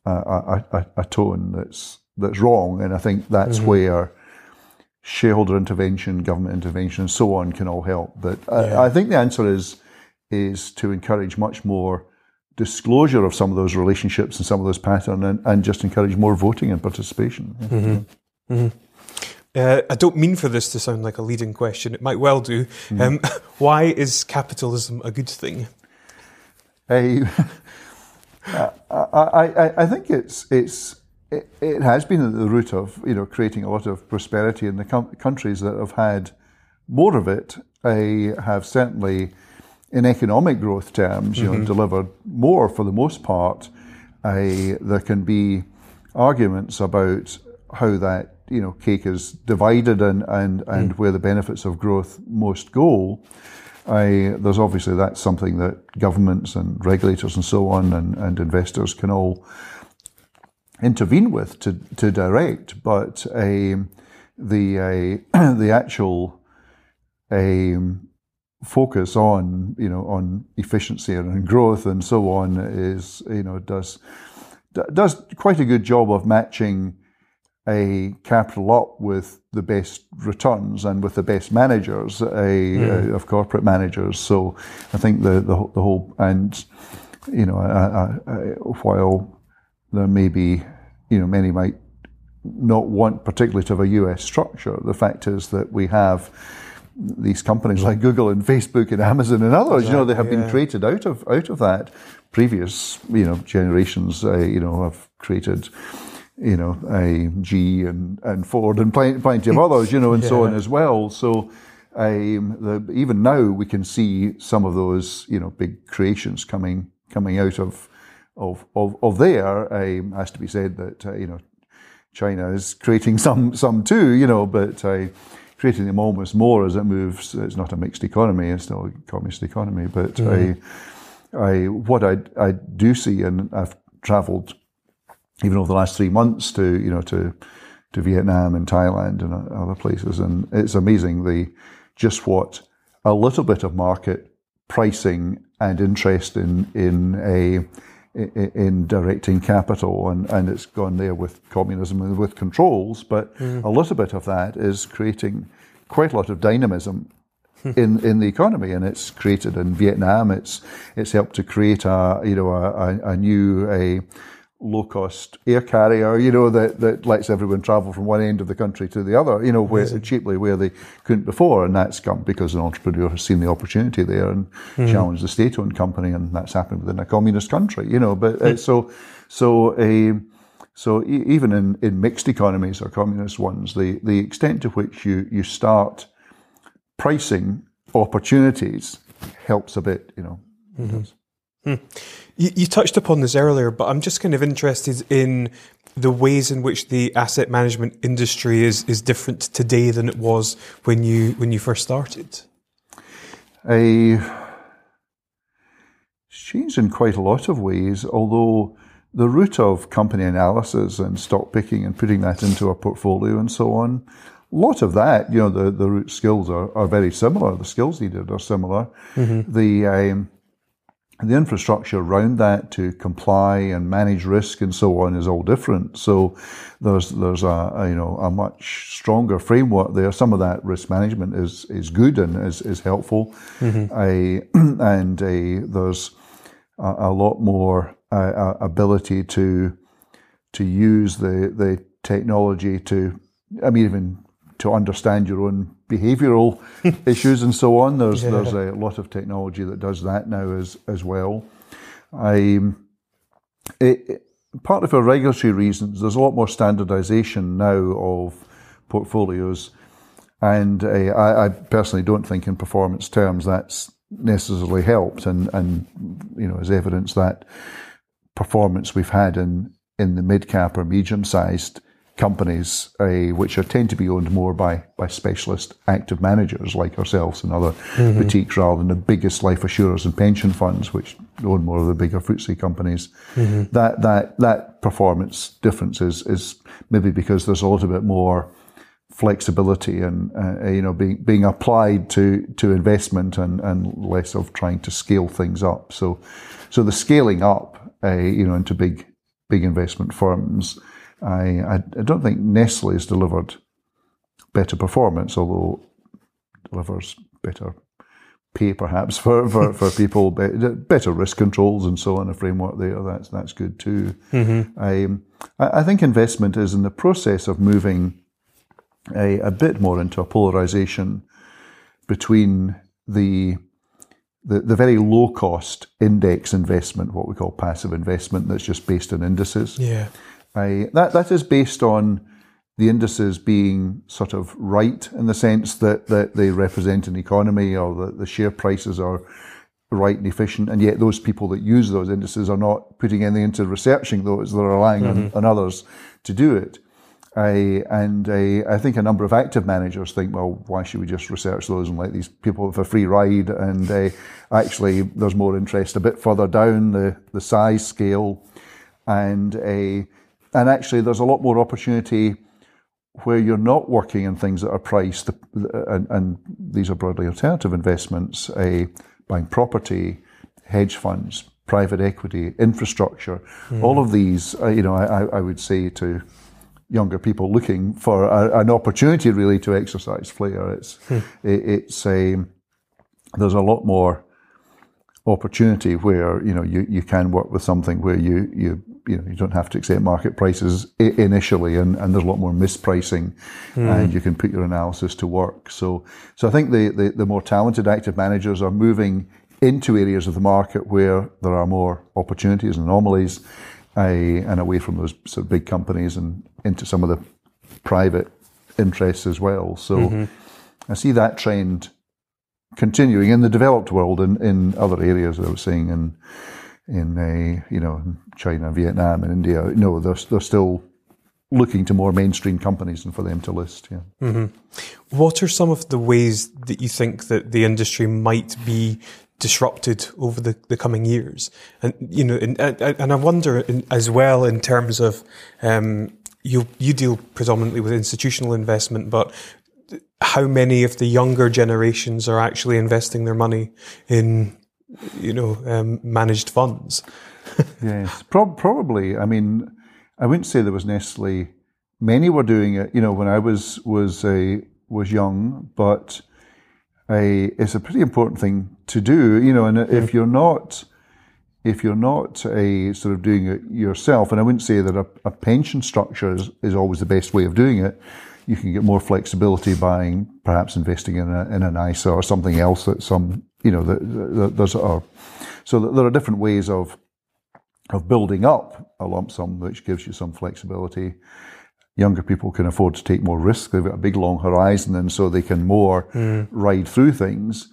a, a, a, tone that's that's wrong, and I think that's where shareholder intervention, government intervention, and so on can all help. But I, I think the answer is is to encourage much more disclosure of some of those relationships and some of those patterns, and, and just encourage more voting and participation. Uh, I don't mean for this to sound like a leading question. It might well do. Um, (laughs) why is capitalism a good thing? (laughs) I, I, I, I think it's it's it, it has been at the root of you know creating a lot of prosperity in the com- countries that have had more of it. I have certainly, in economic growth terms, you know, delivered more for the most part. I, there can be arguments about how that you know cake is divided and and, and where the benefits of growth most go. I, there's obviously that's something that governments and regulators and so on and, and investors can all intervene with to, to direct, but um, the uh, (clears throat) the actual um, focus on you know on efficiency and growth and so on is you know does does quite a good job of matching a capital up with the best returns and with the best managers a, uh, of corporate managers. So I think the the, whole- the whole and you know I, I, I, while there may be you know many might not want particularly to have a US structure, the fact is that we have these companies like Google and Facebook and Amazon and others, you know, they have been created out of out of that. Previous, you know, generations, uh, you know, have created, you know, a G and, and Ford and plenty, plenty of others, you know, and so on as well. So, um, the, even now we can see some of those, you know, big creations coming coming out of of of, of there. Um, has to be said that uh, you know China is creating some some too, you know, but uh, creating them almost more as it moves. It's not a mixed economy; it's still a communist economy. But I, I, what I I do see, and I've travelled even over the last three months to you know to to Vietnam and Thailand and uh, other places, and it's amazing the just what a little bit of market pricing and interest in in a in directing capital, and, and it's gone there with communism and with controls, but mm. a little bit of that is creating quite a lot of dynamism (laughs) in, in the economy, and it's created in Vietnam. It's it's helped to create a you know a, a, a new a low cost air carrier, you know that, that lets everyone travel from one end of the country to the other, you know, where, cheaply where they couldn't before, and that's come because an entrepreneur has seen the opportunity there and hmm. challenged the state-owned company, and that's happened within a communist country, you know. But uh, hmm. so so a so e- even in, in mixed economies or communist ones, the, the extent to which you, you start pricing opportunities helps a bit, you know. Mm-hmm. Hmm. You, you touched upon this earlier, but I'm just kind of interested in the ways in which the asset management industry is, is different today than it was when you when you first started. It's changed in quite a lot of ways, although the root of company analysis and stock picking and putting that into a portfolio and so on, a lot of that, you know, the, the root skills are, are very similar. The skills needed are similar. The, um, the infrastructure around that to comply and manage risk and so on is all different. So there's there's a, a, you know a much stronger framework there. Some of that risk management is is good and is, is helpful. I, (clears throat) and uh, there's a, a lot more uh, ability to to use the the technology to, I mean, even to understand your own behavioural (laughs) issues and so on. There's yeah. there's a lot of technology that does that now as as well. I it, part of for regulatory reasons, there's a lot more standardisation now of portfolios, and uh, I, I, personally don't think in performance terms that's necessarily helped, and and you know as evidence that performance we've had in in the mid cap or medium sized companies, uh, which are tend to be owned more by by specialist active managers like ourselves and other mm-hmm. boutiques, rather than the biggest life assurers and pension funds, which own more of the bigger FTSE companies. Mm-hmm. That that that performance difference is is maybe because there's a little bit more flexibility and uh, you know being being applied to to investment and and less of trying to scale things up. So so the scaling up, uh, you know, into big big investment firms I, I, I don't think Nestle has delivered better performance, although delivers better pay perhaps (laughs) for, for, for people, better risk controls and so on, a framework there, that's, that's good too. Mm-hmm. I, I think investment is in the process of moving a, a bit more into a polarization between the, the, the very low cost index investment, what we call passive investment, that's just based on indices. Yeah. I, that that is based on the indices being sort of right in the sense that, that they represent an economy or that the share prices are right and efficient, and yet those people that use those indices are not putting anything into researching those; they're relying mm-hmm. on, on others to do it. I, and I, I think a number of active managers think, well, why should we just research those and let these people have a free ride? And uh, actually, there's more interest a bit further down the, the size scale, and a and actually, there's a lot more opportunity where you're not working in things that are priced, and, and these are broadly alternative investments, uh, buying property, hedge funds, private equity, infrastructure. Mm. All of these, uh, you know, I, I, would say to younger people looking for a, an opportunity really to exercise flair. It's hmm. it, it's a there's a lot more opportunity where you know you, you can work with something where you you you know you don't have to accept market prices initially, and, and there's a lot more mispricing, mm. and you can put your analysis to work. So so I think the, the, the more talented active managers are moving into areas of the market where there are more opportunities and anomalies, uh, and away from those sort of big companies and into some of the private interests as well. So mm-hmm. I see that trend continuing in the developed world and in other areas. As I was saying in in uh, you know China, Vietnam, and India. No, they're they're still looking to more mainstream companies and for them to list. Yeah. Mm-hmm. What are some of the ways that you think that the industry might be disrupted over the, the coming years? And you know, and, and I wonder in, as well in terms of um, you you deal predominantly with institutional investment, but how many of the younger generations are actually investing their money in, you know, um, managed funds? (laughs) yes, Pro- probably. I mean, I wouldn't say there was necessarily many were doing it. You know, when I was was a was young, but a, it's a pretty important thing to do. You know, and if you're not if you're not a sort of doing it yourself, and I wouldn't say that a, a pension structure is, is always the best way of doing it you can get more flexibility by perhaps investing in, a, in an ISA or something else that some, you know, that, there's are, so there are different ways of, of building up a lump sum, which gives you some flexibility. Younger people can afford to take more risk. They've got a big long horizon and so they can more mm. ride through things.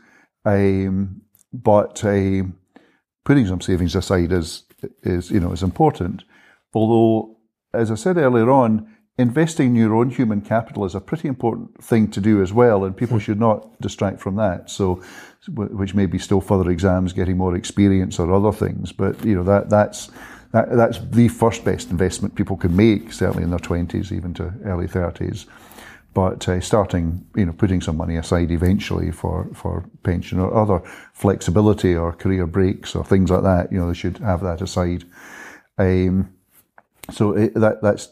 Um, but uh, putting some savings aside is, is, you know, is important. Although, as I said earlier on, investing in your own human capital is a pretty important thing to do as well, and people hmm. should not distract from that. So, which may be still further exams, getting more experience, or other things. But you know that that's that, that's the first best investment people can make, certainly in their twenties, even to early thirties. But uh, starting, you know, putting some money aside eventually for, for pension or other flexibility or career breaks or things like that, you know, they should have that aside. Um, so it, that that's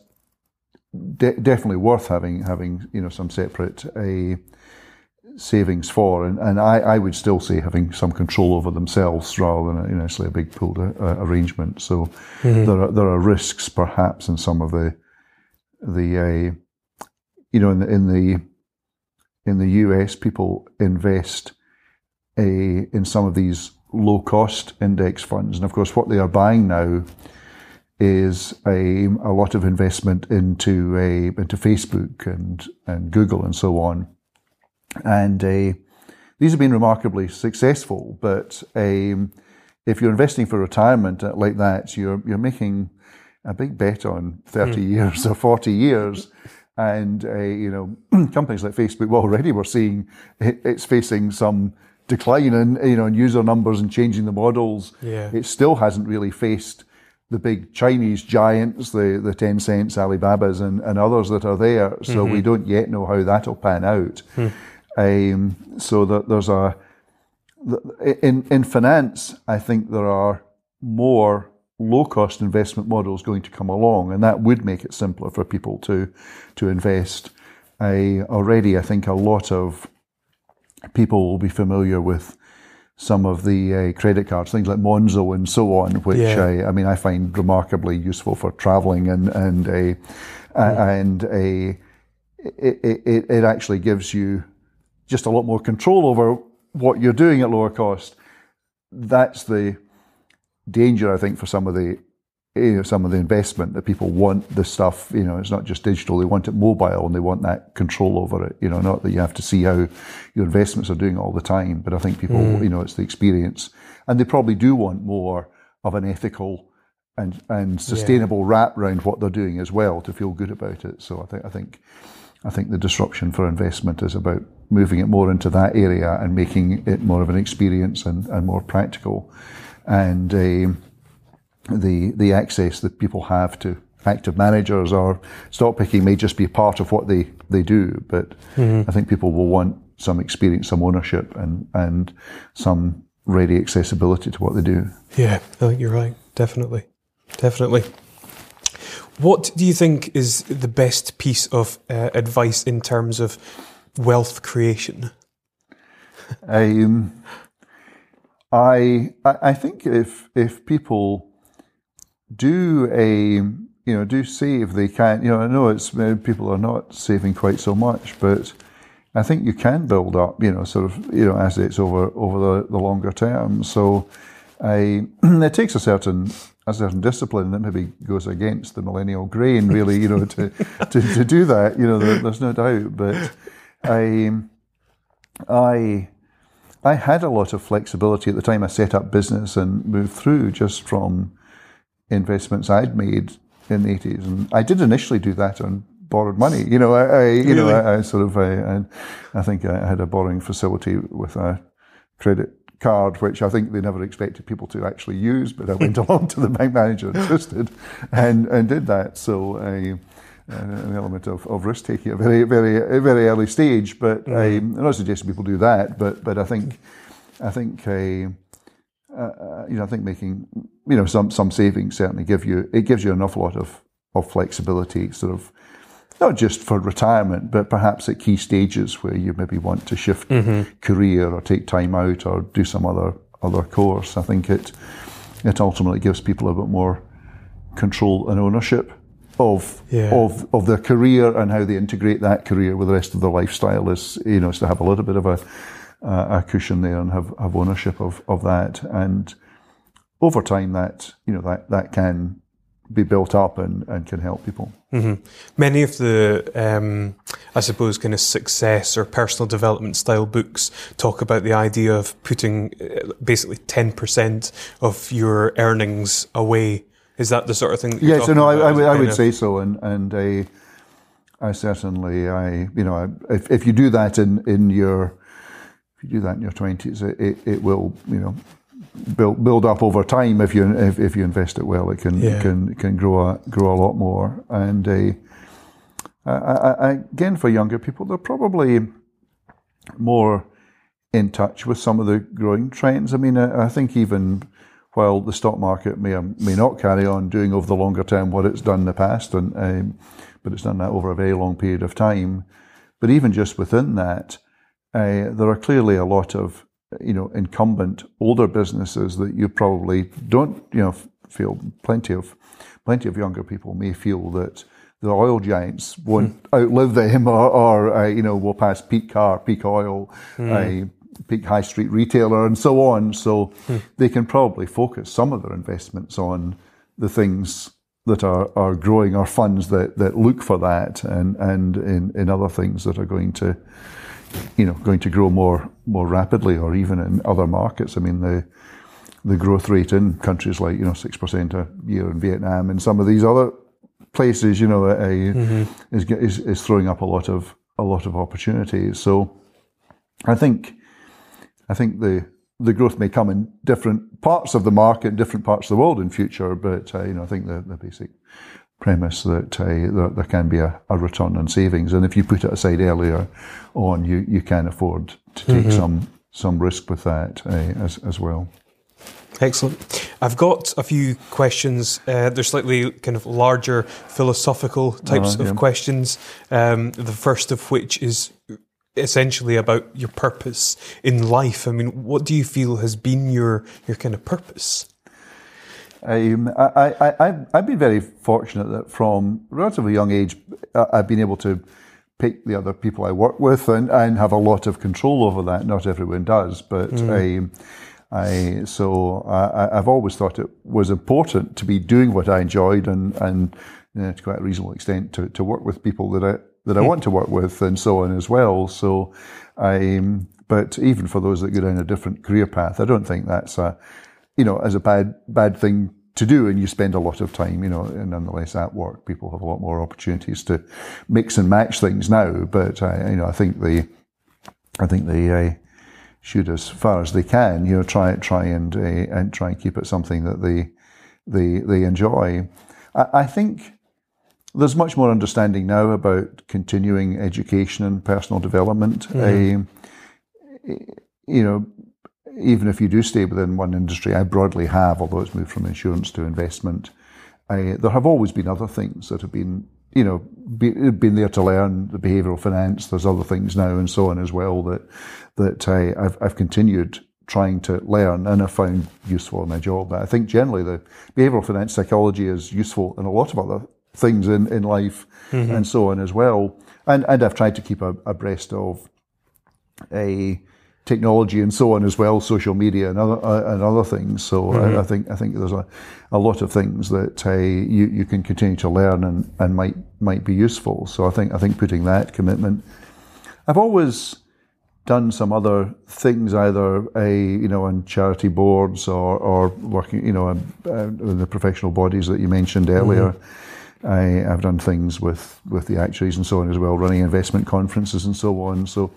de- definitely worth having having you know some separate a savings for. And, and I, I would still say having some control over themselves rather than you know, necessarily a big pooled uh, arrangement. So mm-hmm. there are there are risks perhaps in some of the the uh, you know in the in the in the US people invest a, in some of these low cost index funds, and of course what they are buying now is a, a lot of investment into a, into Facebook and and Google and so on and uh, these have been remarkably successful. But um, if you're investing for retirement uh, like that, you're you're making a big bet on 30 mm. years or 40 years. And, uh, you know, (clears throat) companies like Facebook, well, already we're seeing it, it's facing some decline in, you know, in user numbers and changing the models. Yeah. It still hasn't really faced the big Chinese giants, the, the Tencents, Alibabas, and, and others that are there. So mm-hmm. we don't yet know how that'll pan out. Mm. Um, so that there's a in in finance, I think there are more low cost investment models going to come along, and that would make it simpler for people to to invest. I already, I think, a lot of people will be familiar with some of the uh, credit cards, things like Monzo and so on, which yeah. I, I, mean I find remarkably useful for traveling and and a yeah. and a it, it, it actually gives you just a lot more control over what you're doing at lower cost. That's the danger, I think, for some of the you know, some of the investment that people want the stuff. You know, it's not just digital; they want it mobile, and they want that control over it. You know, not that you have to see how your investments are doing all the time, but I think people, mm. you know, it's the experience, and they probably do want more of an ethical and and sustainable yeah. wrap around what they're doing as well to feel good about it. So I think I think I think the disruption for investment is about moving it more into that area and making it more of an experience and, and more practical. And uh, the the access that people have to active managers or stock picking may just be part of what they, they do. But mm-hmm. I think people will want some experience, some ownership, and and some ready accessibility to what they do. Yeah, I think you're right. Definitely, definitely. What do you think is the best piece of uh, advice in terms of wealth creation? (laughs) Um, I I think if if people do a you know do save, they can. You know, I know it's people are not saving quite so much, but I think you can build up. You know, sort of you know assets over over the, the longer term. So I (clears throat) it takes a certain a certain discipline that maybe goes against the millennial grain, really, you know, to, (laughs) to, to do that, you know, there, there's no doubt. But I, I, I had a lot of flexibility at the time I set up business and moved through just from investments I'd made in the 80s. And I did initially do that on borrowed money. You know, I, I you really? know, I, I, sort of, I, I think I had a borrowing facility with a credit card, which I think they never expected people to actually use, but I went (laughs) along to the bank manager, insisted, and, and did that. So uh, an element of, of risk taking at a very, very, very early stage. But mm. I'm not suggesting people do that, but but I think I think uh, uh, you know I think making you know some some savings certainly give you it gives you an awful lot of of flexibility, sort of not just for retirement, but perhaps at key stages where you maybe want to shift mm-hmm. career or take time out or do some other other course. I think it it ultimately gives people a bit more control and ownership of yeah. of of their career and how they integrate that career with the rest of their lifestyle. Is you know is to have a little bit of a a cushion there and have, have ownership of, of that and over time that you know that that can be built up and, and can help people. Mm-hmm. Many of the, um, I suppose, kind of success or personal development style books talk about the idea of putting uh, basically 10% of your earnings away. Is that the sort of thing? yeah, so no, I, I, would, I would say so. And, and I, I certainly, I, you know, if, if you do that in, in your, you do that in your 20s, it, it, it will, you know, build build up over time if you if, if you invest it well. It can yeah. can can grow a, grow a lot more. And uh, I, I, again, for younger people, they're probably more in touch with some of the growing trends. I mean, I, I think even while the stock market may or may not carry on doing over the longer term what it's done in the past, and um, but it's done that over a very long period of time. But even just within that, uh, there are clearly a lot of you know incumbent older businesses that you probably don't you know feel plenty of plenty of younger people may feel that the oil giants won't mm. outlive them or, or uh, you know will pass peak car peak oil mm. uh, peak high street retailer and so on so mm. they can probably focus some of their investments on the things that are, are growing or funds that, that look for that and, and in, in other things that are going to you know going to grow more more rapidly or even in other markets. I mean the the growth rate in countries like you know six percent a year in Vietnam and some of these other places, you know, mm-hmm. is, is is throwing up a lot of a lot of opportunities. So I think I think the the growth may come in different parts of the market, different parts of the world in future, but uh, you know I think the, the basic premise that uh, there, there, can be a, a, return on savings, and if you put it aside earlier on, you, you can afford to take mm-hmm. some some risk with that uh, as as well. Excellent. I've got a few questions. Uh, they're slightly kind of larger philosophical types uh, yeah. of questions. Um, the first of which is essentially about your purpose in life. I mean, what do you feel has been your your kind of purpose? Um, I, I, I, I've been very fortunate that from relatively young age, I've been able to pick the other people I work with and, and have a lot of control over that. Not everyone does, but mm. I, I, so I, have always thought it was important to be doing what I enjoyed and, and you know, to quite a reasonable extent to, to work with people that I, that I mm. want to work with and so on as well. So I, but even for those that go down a different career path, I don't think that's a, you know, as a bad bad thing to do, and you spend a lot of time, you know, and nonetheless at work, people have a lot more opportunities to mix and match things now. But uh, you know, I think they, I think they uh, should, as far as they can, you know, try try and uh, and try and keep it something that they they they enjoy. I, I think there's much more understanding now about continuing education and personal development. Mm-hmm. Uh, you know, even if you do stay within one industry, I broadly have, although it's moved from insurance to investment, I, there have always been other things that have been, you know, be, been there to learn the behavioural finance. There's other things now and so on as well that that I, have I've continued trying to learn and have found useful in my job. But I think generally the behavioural finance psychology is useful in a lot of other things in, in life mm-hmm. and so on as well. And and I've tried to keep abreast of a technology and so on as well, social media and other uh, and other things. So mm-hmm. I, I, think I think there's a, a lot of things that uh, you you can continue to learn and, and might might be useful. So I think I think putting that commitment. I've always done some other things, either a you know on charity boards or or working you know in, uh, the professional bodies that you mentioned earlier. Mm-hmm. I, have done things with, with the actuaries and so on as well, running investment conferences and so on. So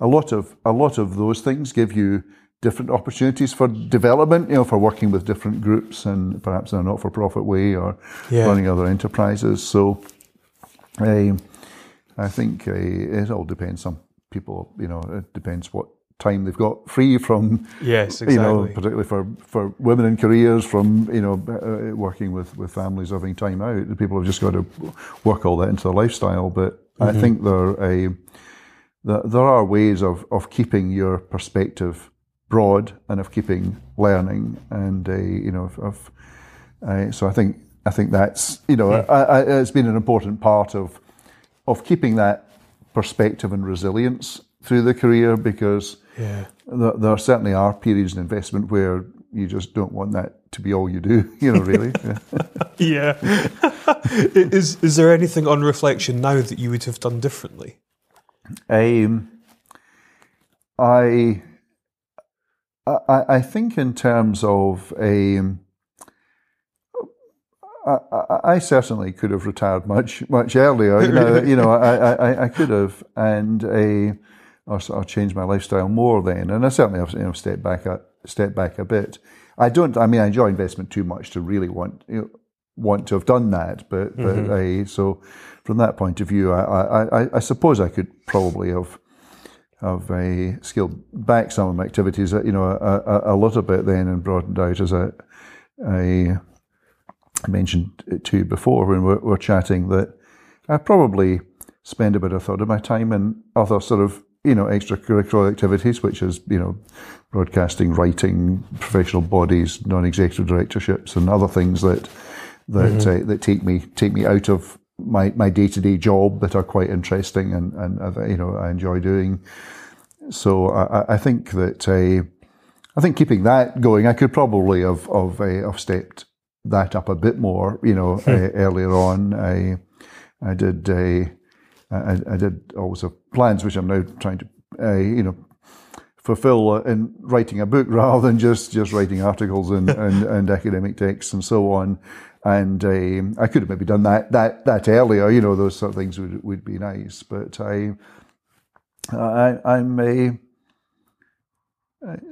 a lot of a lot of those things give you different opportunities for development, you know, for working with different groups and perhaps in a not-for-profit way or yeah. running other enterprises. So, uh, I think uh, it all depends. Some people, you know, it depends what time they've got free from. Yes, exactly. You know, particularly for, for women in careers, from you know, uh, working with, with families having time out. People have just got to work all that into their lifestyle. But mm-hmm. I think they're a there are ways of, of keeping your perspective broad and of keeping learning and uh, you know of, uh, so I think I think that's you know I, I, it's been an important part of of keeping that perspective and resilience through the career because yeah. there, there certainly are periods in investment where you just don't want that to be all you do (laughs) you know really (laughs) yeah, (laughs) yeah. is is there anything on reflection now that you would have done differently um, I, I, I think in terms of um, I, I, certainly could have retired much much earlier. You know, you know, I, I, I could have, and a, or, or changed my lifestyle more then. And I certainly have you know stepped back a step back a bit. I don't. I mean, I enjoy investment too much to really want you know, want to have done that. But mm-hmm. but I so from that point of view, I, I, I suppose I could probably have have a scaled back some of my activities, you know, a, a, a little bit then and broadened out as I, I mentioned it to you before when we were chatting that I probably spend about a third of my time in other sort of you know, extracurricular activities, which is, you know, broadcasting, writing, professional bodies, non-executive directorships, and other things that that mm-hmm. uh, that take me take me out of my my day to day job that are quite interesting and and uh, you know I enjoy doing. So I, I think that uh, I think keeping that going, I could probably have have, uh, have stepped that up a bit more, you know, hmm. uh, earlier on. I I did a I, I did always have plans, which I'm now trying to, uh, you know, fulfill in writing a book (laughs) rather than just, just writing articles and, and, and academic texts and so on. And um, I could have maybe done that that that earlier. You know, those sort of things would would be nice. But I, I I'm a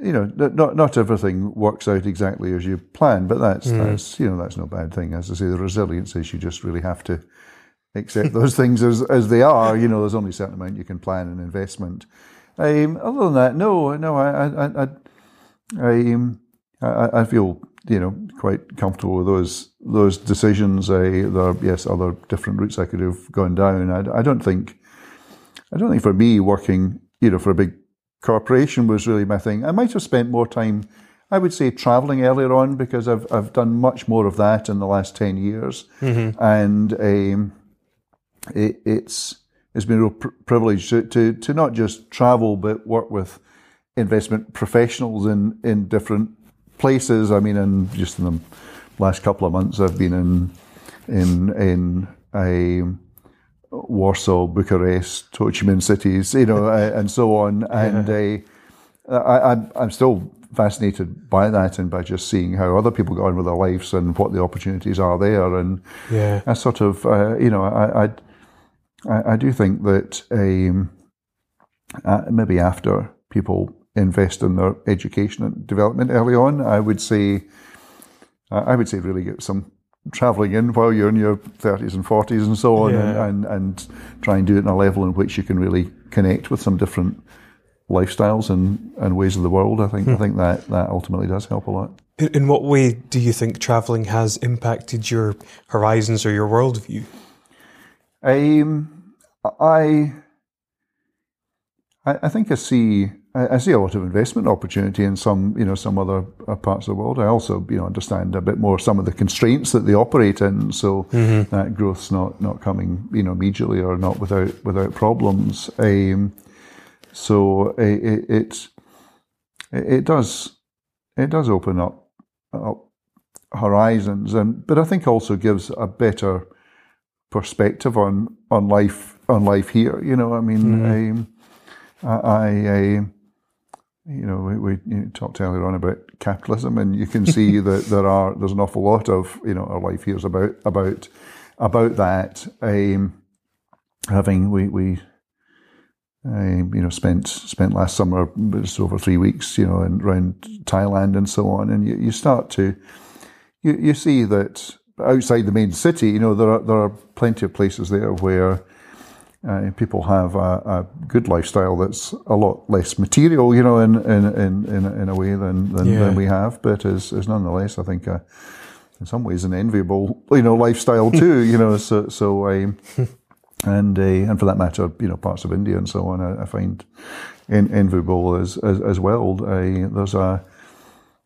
you know, not not everything works out exactly as you plan, but that's mm. that's you know that's no bad thing. As I say, the resilience is you just really have to accept those (laughs) things as, as they are. You know, there's only a certain amount you can plan in investment. Um, other than that, no, no, I, I, I, I, um, I, I feel you know quite comfortable with those those decisions. Uh, there are yes other different routes I could have gone down. I, I don't think, I don't think for me working you know for a big corporation was really my thing. I might have spent more time. I would say traveling earlier on because I've I've done much more of that in the last ten years, mm-hmm. and um, it, it's it's been a real pr- privilege to, to, to not just travel but work with investment professionals in in different places. I mean, in just in the last couple of months, I've been in in in a Warsaw, Bucharest, Ho Chi Minh cities, you know, and so on. (laughs) And uh, I, I'm, I'm still fascinated by that and by just seeing how other people go on with their lives and what the opportunities are there. And yeah. I sort of, uh, you know, I, I I, I do think that um, uh, maybe after people invest in their education and development early on, I would say, I would say really get some travelling in while you're in your 30s and 40s and so on, yeah. and, and, and try and do it in a level in which you can really connect with some different lifestyles and, and ways of the world. I think hmm. I think that that ultimately does help a lot. In what way do you think travelling has impacted your horizons or your worldview? Um, I, I think I see I see a lot of investment opportunity in some you know some other uh, parts of the world. I also you know understand a bit more some of the constraints that they operate in, so mm-hmm. that growth's not not coming you know immediately or not without without problems. Um, so it, it, it it does it does open up up horizons, and but I think also gives a better perspective on on life on life here. You know, I mean, mm. I, I, I, you know, we, we you talked earlier on about capitalism, and you can see (laughs) that there are there's an awful lot of you know our life here is about about about that. Um, having we we. Um, you know, spent spent last summer just over three weeks, you know, in, around Thailand and so on, and you, you start to you, you see that outside the main city, you know, there are, there are plenty of places there where uh, people have a, a, good lifestyle that's a lot less material, you know, in in in, in, in a way than than, yeah. than, we have, but is, is nonetheless, I think, in some ways, an enviable, you know, lifestyle too, (laughs) you know. So so um, and uh, and for that matter, you know, parts of India and so on, I, I find en- enviable as as, as well. Uh, there's a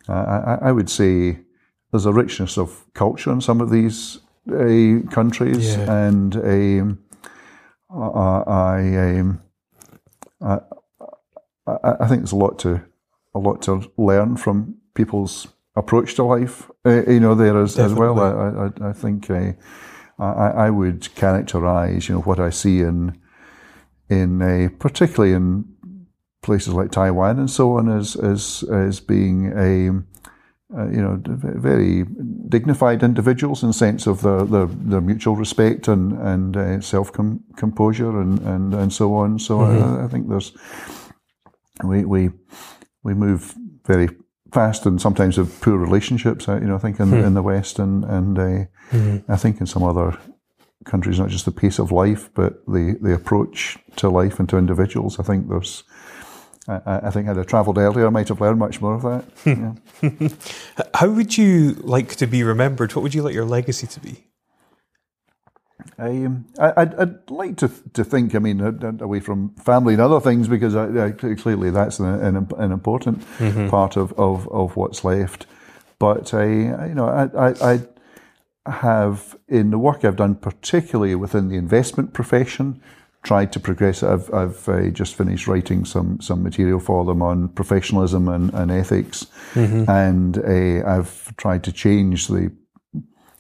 I, I would say there's a richness of culture in some of these uh, countries, yeah. and um, I, um, I, I, think there's a lot to a lot to learn from people's approach to life. Uh, you know, there as, as well. I, I, I think uh, I, I would characterize, you know, what I see in in uh, particularly in places like Taiwan and so on as as as being a uh, you know, very dignified individuals in the sense of their, their, their mutual respect and, and uh, self composure and, and, and so on. So mm-hmm. I, I, think there's, we, we, we move very fast and sometimes have poor relationships, uh, you know, I think in, mm-hmm. in the West and, and uh, mm-hmm. I think in some other countries, not just the pace of life, but the, the approach to life and to individuals. I think there's, I, I, think had I travelled earlier, I might have learned much more of that. (laughs) yeah. How would you like to be remembered? What would you like your legacy to be? Um, I, I'd, I'd like to to think. I mean, away from family and other things, because I, I, clearly that's an, an, an important mm-hmm. part of, of, of what's left. But I, you know, I, I, I have in the work I've done, particularly within the investment profession, tried to progress. I've, I've uh, just finished writing some, some material for them on professionalism and, and ethics, mm-hmm. and uh, I've tried to change the.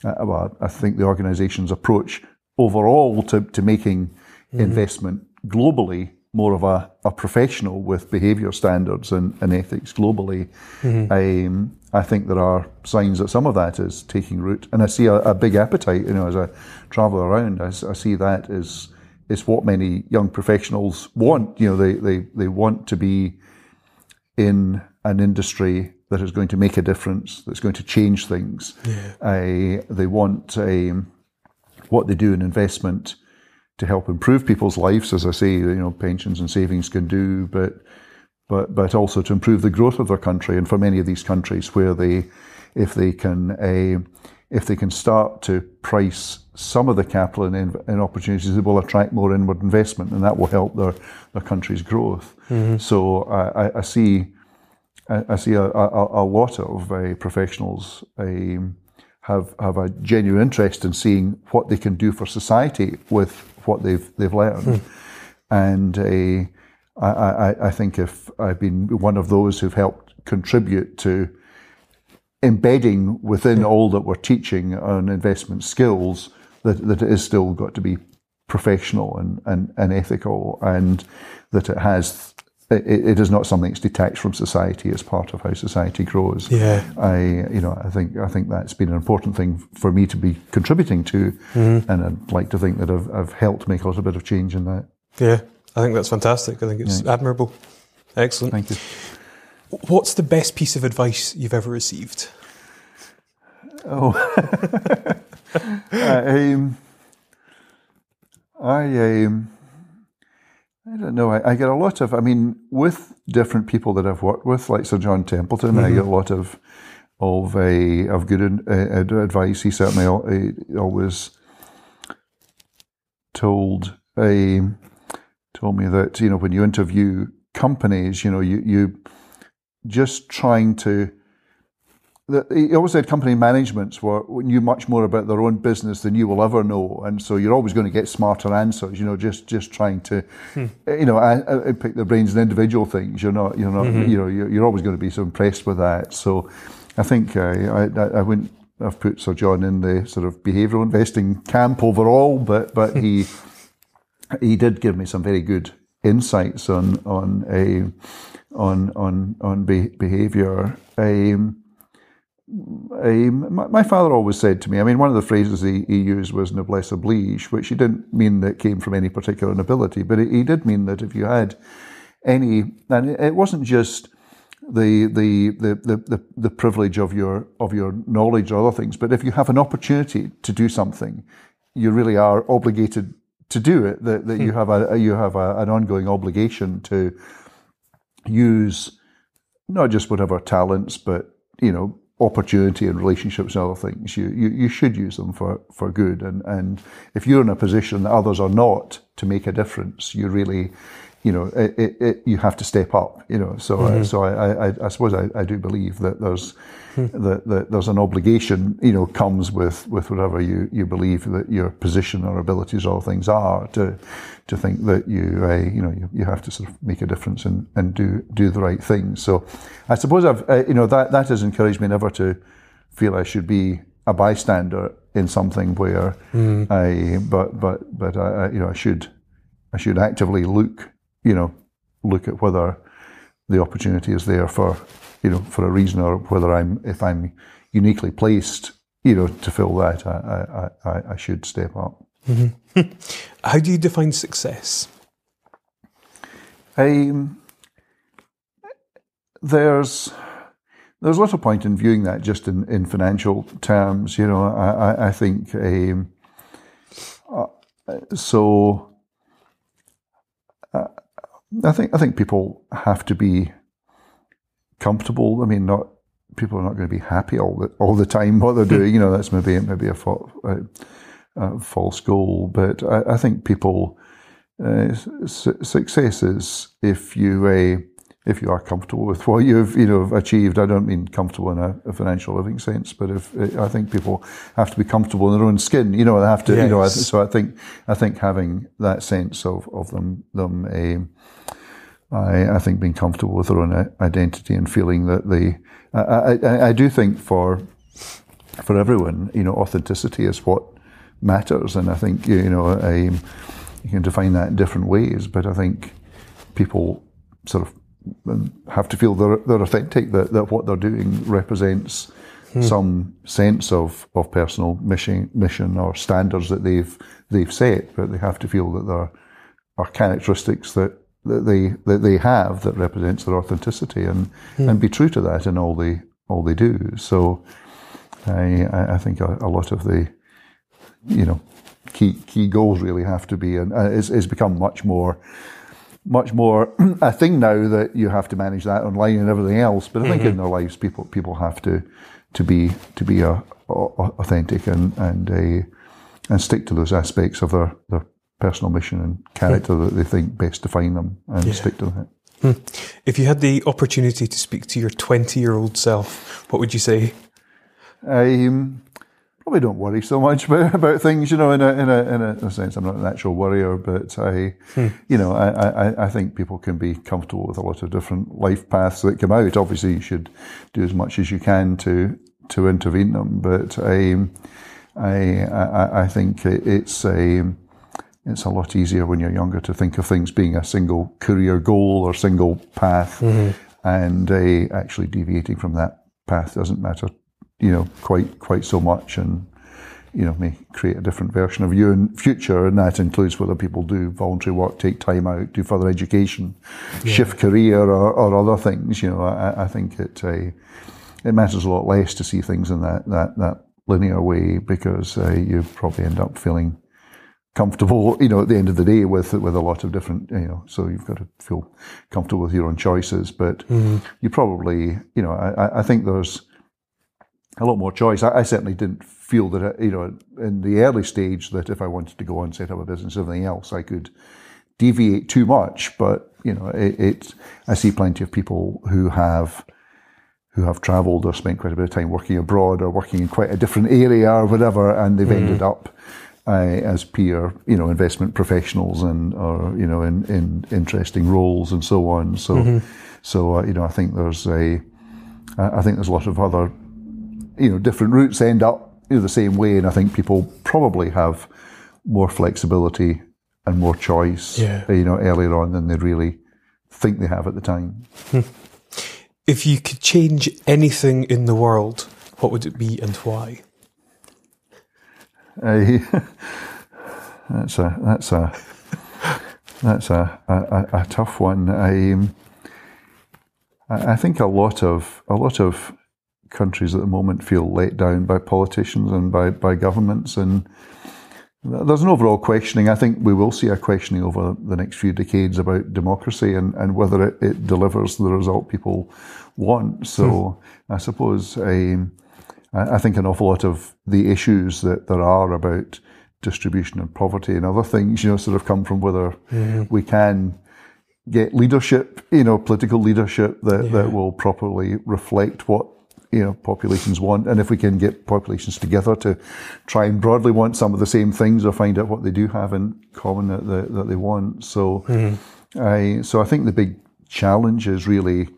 Uh, well, I think the organisation's approach overall to, to making mm-hmm. investment globally more of a, a professional with behaviour standards and, and, ethics globally. Mm-hmm. Um, I think there are signs that some of that is taking root, and I see a, a big appetite. You know, as I travel around, I, I, see that is is what many young professionals want. You know, they they they want to be in an industry that is going to make a difference, that's going to change things. Yeah. Uh, they want um, what they do in investment to help improve people's lives, as I say, you know, pensions and savings can do, but but but also to improve the growth of their country. And for many of these countries, where they, if they can, uh, if they can start to price some of the capital in, in opportunities, it will attract more inward investment, and that will help their their country's growth. Mm-hmm. So I, I, see. I see a, a, a lot of uh, professionals um, have have a genuine interest in seeing what they can do for society with what they've they've learned. Hmm. And uh, I, I, I think if I've been one of those who've helped contribute to embedding within all that we're teaching on investment skills, that, that it is still got to be professional and, and, and ethical and that it has it, it is not something that's detached from society. It's part of how society grows. Yeah, I you know I think I think that's been an important thing for me to be contributing to, mm-hmm. and I'd like to think that I've, I've helped make a little bit of change in that. Yeah, I think that's fantastic. I think it's yeah. admirable. Excellent. Thank you. What's the best piece of advice you've ever received? Oh, (laughs) um, I um, I don't know. I, I, get a lot of, I mean, with different people that I've worked with, like Sir John Templeton, mm-hmm. I get a lot of of a of good uh, advice. He certainly uh, always told a told me that you know when you interview companies, you know, you you just trying to he always said company managements were knew much more about their own business than you will ever know, and so you're always going to get smarter answers. You know, just just trying to, hmm. you know, I, I pick their brains in individual things. You're not, you're not, mm-hmm. you know, you're, you're, always going to be so impressed with that. So, I think uh, I, I, I wouldn't. I've put Sir John in the sort of behavioural investing camp overall, but but he (laughs) he did give me some very good insights on on a on on on be, behaviour. Um, my, my, father always said to me, I mean, one of the phrases he, he used was noblesse oblige, which he didn't mean that came from any particular nobility, but he did mean that if you had any, and it wasn't just the, the, the, the, the, privilege of your, of your knowledge or other things, but if you have an opportunity to do something, you really are obligated to do it, that, that hmm. you have, a, you have a, an ongoing obligation to use not just whatever talents, but, you know, opportunity and relationships and other things. You, you, you should use them for, for good. And, and if you're in a position that others are not to make a difference, you really, you know, it, it, it you have to step up, you know. So, mm-hmm. so I, I, I suppose I, I do believe that there's, that, that there's an obligation, you know, comes with, with whatever you, you believe that your position or abilities or things are to, to think that you, uh, you know, you, you have to sort of make a difference and, and do, do the right things. So I suppose I've, uh, you know, that, that has encouraged me never to feel I should be a bystander in something where mm. I, but, but, but I, you know, I should, I should actively look, you know, look at whether the opportunity is there for you know, for a reason or whether I'm, if I'm uniquely placed, you know, to fill that, I, I, I I should step up. Mm-hmm. (laughs) How do you define success? Um, there's there's little point in viewing that just in, in financial terms. You know, I, I think um, uh, so. I think I think people have to be comfortable. I mean, not people are not going to be happy all the all the time what they're doing. You know, that's maybe maybe a, a a false goal. But I, I think people uh, su- success is if you uh, if you are comfortable with what you've you know achieved. I don't mean comfortable in a, a financial living sense, but if I think people have to be comfortable in their own skin, you know, they have to, yes. you know. So I think I think having that sense of of them them. Uh, I, I, think being comfortable with their own identity and feeling that they, I, I, I do think for for everyone, you know, authenticity is what matters, and I think you know, um, you can define that in different ways. But I think people sort of have to feel they're, they're authentic, that, that what they're doing represents hmm. some sense of, of personal mission, mission or standards that they've they've set, but they have to feel that there are characteristics that, that they that they have that represents their authenticity and, hmm. and be true to that in all they all they do. So I I think a, a lot of the you know key key goals really have to be and it's, it's become much more much more (clears throat) a thing now that you have to manage that online and everything else. But I think mm-hmm. in their lives, people people have to to be to be a, a, authentic and and a, and stick to those aspects of their their personal mission and character mm. that they think best define them and yeah. stick to that. Hmm. If you had the opportunity to speak to your twenty year old self, what would you say? Um, probably don't worry so much (laughs) about, about things, you know, in a, in a, in a, sense, I'm not a natural worrier, but I, hmm. you know, I, I, I think people can be comfortable with a lot of different life paths that come out. Obviously, you should do as much as you can to, to intervene them, but I, I, I, I think it's a, it's a lot easier when you're younger to think of things being a single career goal or single path, mm-hmm. and uh, actually deviating from that path doesn't matter you know, quite quite so much, and you know, may create a different version of you in future, and that includes whether people do voluntary work, take time out, do further education, yeah. shift career, or, or, other things. You know, I, I think it uh, it matters a lot less to see things in that that that linear way because uh, you probably end up feeling comfortable, you know, at the end of the day with with a lot of different, you know, so you've got to feel comfortable with your own choices. But mm-hmm. you probably, you know, I, I think there's a lot more choice. I, I, certainly didn't feel that, you know, in the early stage that if I wanted to go on set up a business, everything else, I could deviate too much. But, you know, it, it I see plenty of people who have, who have travelled or spent quite a bit of time working abroad or working in quite a different area or whatever, and they've mm. ended up uh, as peer, you know, investment professionals and or you know in, in interesting roles and so on. So, mm-hmm. so uh, you know, I think there's a, I think there's a lot of other you know, different routes end up you know, the same way, and I think people probably have more flexibility and more choice, yeah. you know, earlier on than they really think they have at the time. Hmm. If you could change anything in the world, what would it be and why? Uh, (laughs) that's a that's a that's a, a, a tough one. I I think a lot of a lot of countries at the moment feel let down by politicians and by, by governments. And there's an overall questioning. I think we will see a questioning over the next few decades about democracy and, and whether it, it delivers the result people want. So hmm. I suppose um, I think an awful lot of the issues that there are about distribution and poverty and other things, you know, sort of come from whether mm-hmm. we can get leadership, you know, political leadership that, yeah. that will properly reflect what you know populations want, and if we can get populations together to try and broadly want some of the same things or find out what they do have in common that, that, that they want. So, mm-hmm. I so I think the big challenge is really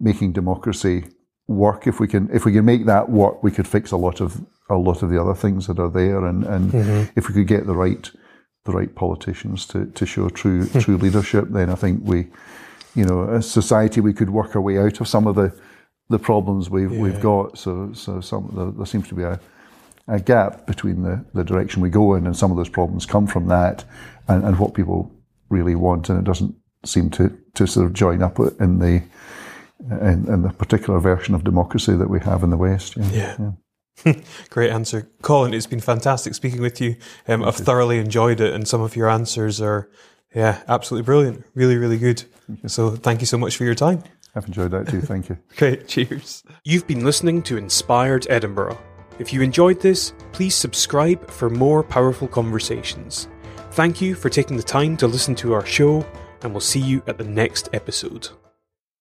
making democracy work. If we can if we can make that work, we could fix a lot of a lot of the other things that are there, and and mm-hmm. if we could get the right the right politicians to, to show true (laughs) true leadership, then I think we, you know, as society, we could work our way out of some of the the problems we've yeah. we've got. So so some there, there seems to be a, a gap between the, the direction we go in, and some of those problems come from that, and, and what people really want, and it doesn't seem to, to sort of join up in the in, in the particular version of democracy that we have in the West. Yeah. yeah. yeah. (laughs) Great answer, Colin. It's been fantastic speaking with you. Um, I've thoroughly enjoyed it, and some of your answers are, yeah, absolutely brilliant. Really, really good. So, thank you so much for your time. I've enjoyed that too. Thank you. (laughs) Okay, cheers. You've been listening to Inspired Edinburgh. If you enjoyed this, please subscribe for more powerful conversations. Thank you for taking the time to listen to our show, and we'll see you at the next episode.